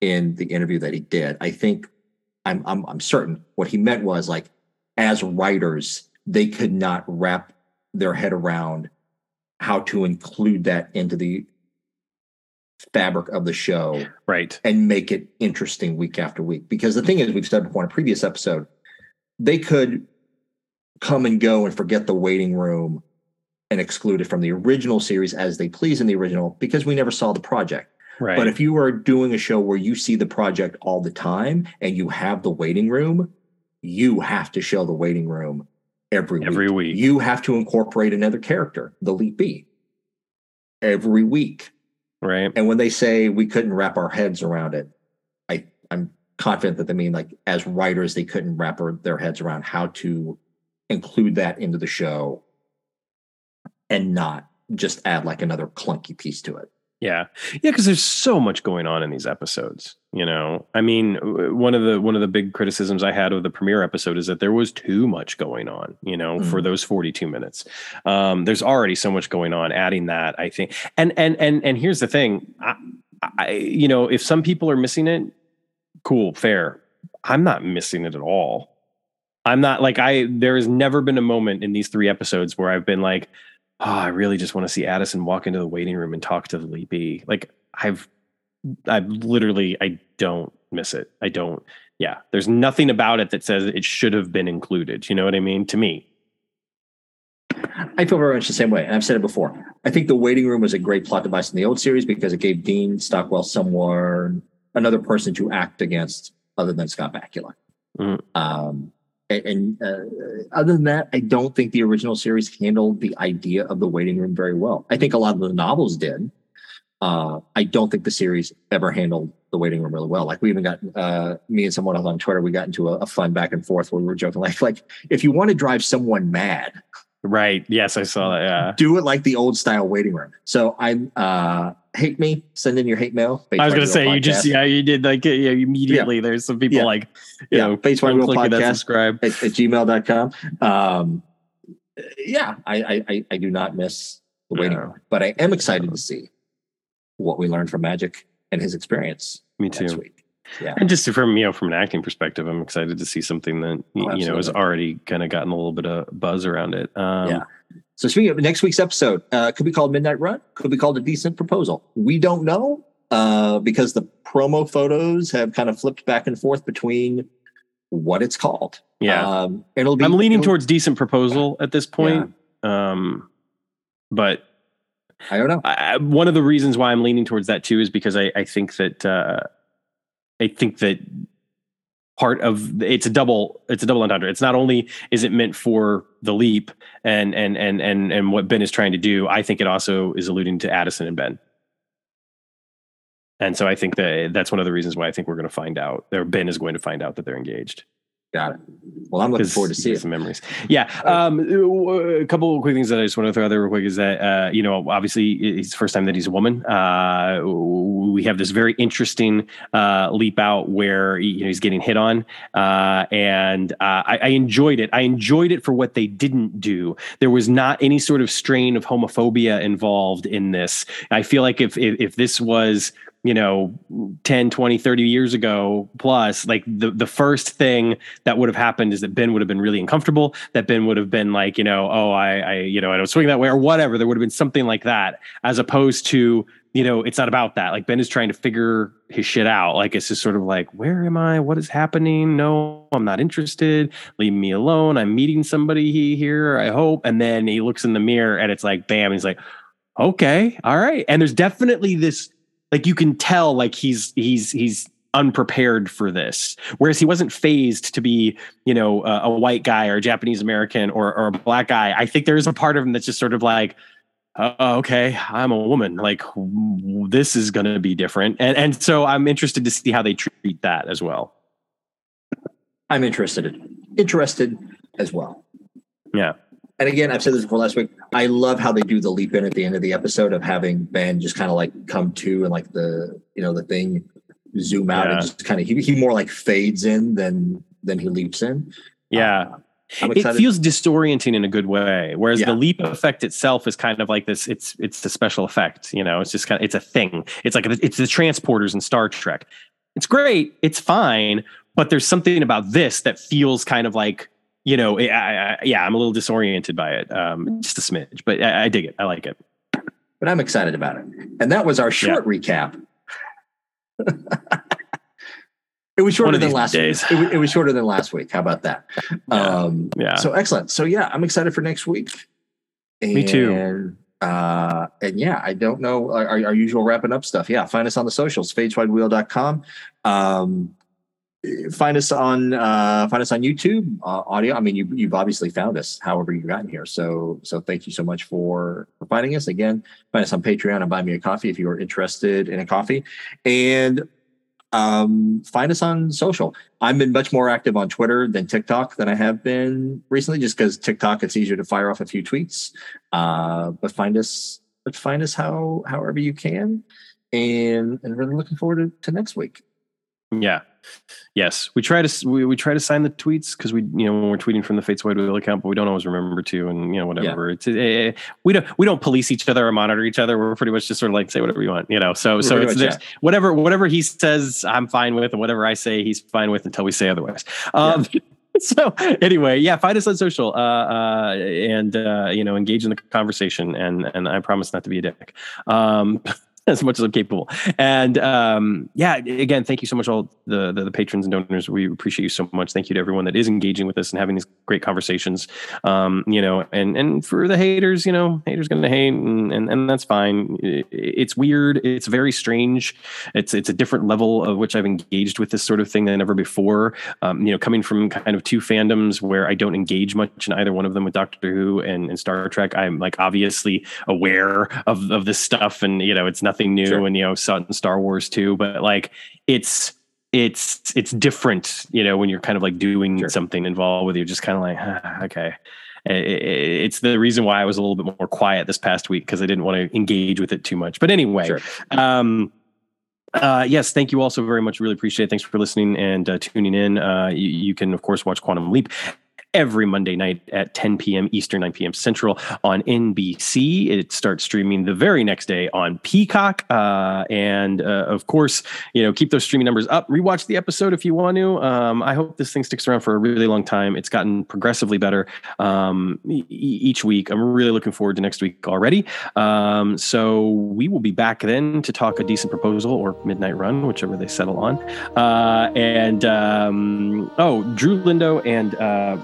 in the interview that he did, I think I'm I'm I'm certain what he meant was like as writers, they could not wrap their head around how to include that into the fabric of the show right. and make it interesting week after week. Because the thing is, we've said before in a previous episode, they could come and go and forget the waiting room and exclude it from the original series as they please in the original because we never saw the project. Right. But if you are doing a show where you see the project all the time and you have the waiting room, you have to show the waiting room every week. Every week. You have to incorporate another character, the leapee, every week. right. And when they say we couldn't wrap our heads around it, I, I'm confident that they mean like as writers, they couldn't wrap their heads around how to include that into the show and not just add like another clunky piece to it. Yeah, yeah, because there's so much going on in these episodes. You know, I mean, one of the one of the big criticisms I had of the premiere episode is that there was too much going on. You know, for Mhm. those 42 minutes, um, there's already so much going on. Adding that, I think, and and and and here's the thing, I, I you know, if some people are missing it, cool, fair. I'm not missing it at all. I'm not like I. There has never been a moment in these three episodes where I've been like, oh, I really just want to see Addison walk into the waiting room and talk to the lead Like I've, I've literally, I don't miss it. I don't. Yeah, there's nothing about it that says it should have been included. You know what I mean? To me, I feel very much the same way. And I've said it before. I think the waiting room was a great plot device in the old series because it gave Dean Stockwell someone, another person to act against other than Scott Bakula. Mhm. Um, and uh, other than that, I don't think the original series handled the idea of the waiting room very well. I think a lot of the novels did. Uh, I don't think the series ever handled the waiting room really well. Like we even got uh, me and someone else on Twitter, we got into a, a fun back and forth where we were joking like, like if you want to drive someone mad, right? Yes, I saw that. Yeah. do it like the old style waiting room. So I uh hate me, send in your hate mail. I was gonna say you just yeah you did like yeah immediately. There's some people Yeah. like you Yeah, know Face clicking that Podcast. subscribe. at, at gmail.com. Um yeah, I, I I I do not miss the waiting room, but I am excited to see what we learned from Magic and his experience Me too. Yeah. And just from you know from an acting perspective, I'm excited to see something that Oh, you know has already kind of gotten a little bit of buzz around it. Um, Yeah. So speaking of next week's episode, uh, could be called Midnight Run, could be called a decent proposal. We don't know uh, because the promo photos have kind of flipped back and forth between what it's called. yeah. um, it'll be. I'm leaning towards decent proposal at this point. Um, but I don't know. I- one of the reasons why I'm leaning towards that too is because I, I think that uh, I think that part of it's a double it's a double entendre. It's not only is it meant for the leap and and and and and what Ben is trying to do. I think it also is alluding to Addison and Ben. And so I think that that's one of the reasons why I think we're going to find out, or Ben is going to find out that they're engaged. Got it. Well, I'm looking forward to seeing some memories. Yeah. Um, a couple of quick things that I just want to throw out there real quick is that, uh, you know, obviously it's the first time that he's a woman. Uh, we have this very interesting uh, leap out where, you know, he's getting hit on. Uh, and uh, I, I enjoyed it. I enjoyed it for what they didn't do. There was not any sort of strain of homophobia involved in this. I feel like if, if, if this was, you know 10 20 30 years ago plus like the the first thing that would have happened is that ben would have been really uncomfortable that ben would have been like you know oh i i you know i don't swing that way or whatever. There would have been something like that as opposed to you know it's not about that. Like ben is trying to figure his shit out. Like it's just sort of like where am i? What is happening? No i'm not interested. Leave me alone. I'm meeting somebody here i hope. And then he looks in the mirror and it's like bam he's like okay all right. And there's definitely this like you can tell like he's he's he's unprepared for this. Whereas he wasn't phased to be you know a, a white guy or a japanese american or, or a black guy. I think there is a part of him that's just sort of like uh, okay i'm a woman. Like this is going to be different. And and so i'm interested to see how they treat that as well. I'm interested. Interested as well. yeah And again, I've said this before last week. I love how they do the leap in at the end of the episode of having Ben just kind of like come to and like the you know the thing zoom out Yeah. and just kind of he, he more like fades in than than he leaps in. yeah um, I'm it feels disorienting in a good way whereas Yeah. the leap effect itself is kind of like this it's it's a special effect you know it's just kind of it's a thing it's like it's the transporters in star trek it's great it's fine but there's something about this that feels kind of like you know I, I, yeah i'm a little disoriented by it um just a smidge but i, I dig it i like it but I'm excited about it. And that was our short recap. [LAUGHS] it was shorter than last days. week. It, was- it was shorter than last week. How about that? Yeah. Um, yeah So excellent. So yeah, I'm excited for next week. Me too. And, Uh, and yeah, I don't know our, our usual wrapping up stuff. Yeah, find us on the socials, fateswidewheel.com. Um, find us on uh, find us on YouTube uh, audio. I mean, you you've obviously found us, however you've gotten here. So so thank you so much for for finding us. Again, find us on Patreon and buy me a coffee if you are interested in a coffee. And um, find us on social. I've been much more active on Twitter than TikTok than I have been recently, just because TikTok it's easier to fire off a few tweets. Uh, but find us, but find us how however you can, and and really looking forward to, to next week. Yeah. Yes. We try to we, we try to sign the tweets because we you know when we're tweeting from the Fates Wide Wheel account, but we don't always remember to, and you know whatever. It's eh, we don't we don't police each other or monitor each other. We're pretty much just sort of like say whatever you want, you know. So so it's there's whatever whatever he says, I'm fine with, and whatever I say, he's fine with until we say otherwise. Um, [LAUGHS] so anyway, yeah, find us on social uh, uh, and uh, you know engage in the conversation, and and I promise not to be a dick. Um, [LAUGHS] [LAUGHS] as much as I'm capable. And um, yeah, again, thank you so much, all the, the the patrons and donors. We appreciate you so much. Thank you to everyone that is engaging with us and having these great conversations. Um, you know, and and for the haters, you know, haters to hate, and, and and that's fine. It- It's weird. It's very strange. It's it's a different level of which I've engaged with this sort of thing than ever before. Um, you know, coming from kind of two fandoms where I don't engage much in either one of them with Doctor Who and, and Star Trek. I'm like obviously aware of of this stuff, and you know, it's nothing new. Sure. And you know, in Star Wars too, but like it's it's it's different. You know, when you're kind of like doing Sure. something involved with you, just kind of like "Ah, okay. It's the reason why I was a little bit more quiet this past week because I didn't want to engage with it too much. But anyway, Sure. um, uh, yes, thank you all so very much. Really appreciate it. Thanks for listening and uh, tuning in. Uh, you, you can, of course, watch Quantum Leap every Monday night at 10 p.m. Eastern, 9 p.m. Central on NBC. It starts streaming the very next day on Peacock. Uh, and uh, of course, you know, keep those streaming numbers up. Rewatch the episode if you want to. Um, I hope this thing sticks around for a really long time. It's gotten progressively better um, e- each week. I'm really looking forward to next week already. Um, so we will be back then to talk a decent proposal or midnight run, whichever they settle on. Uh, and um, oh, Drew Lindo and uh,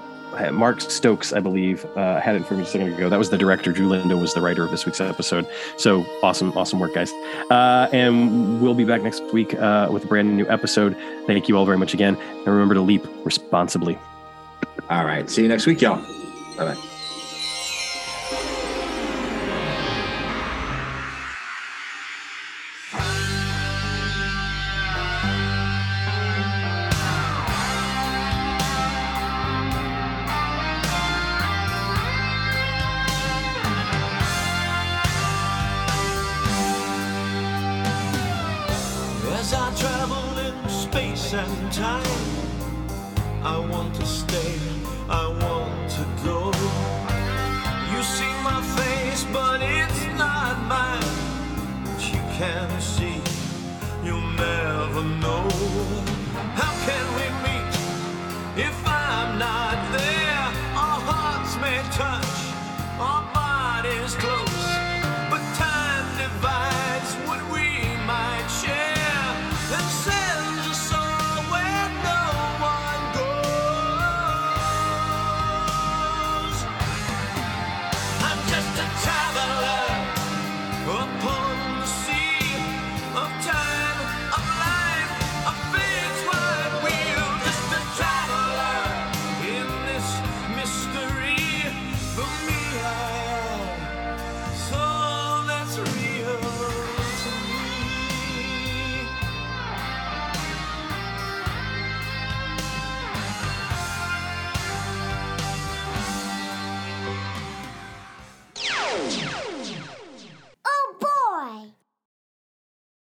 Mark Stokes, I believe, uh, had it for me a second ago. That was the director. Drew Lindo was the writer of this week's episode. So awesome, awesome work, guys. Uh, and we'll be back next week uh, with a brand new episode. Thank you all very much again. And remember to leap responsibly. All right. See you next week, y'all. Bye bye.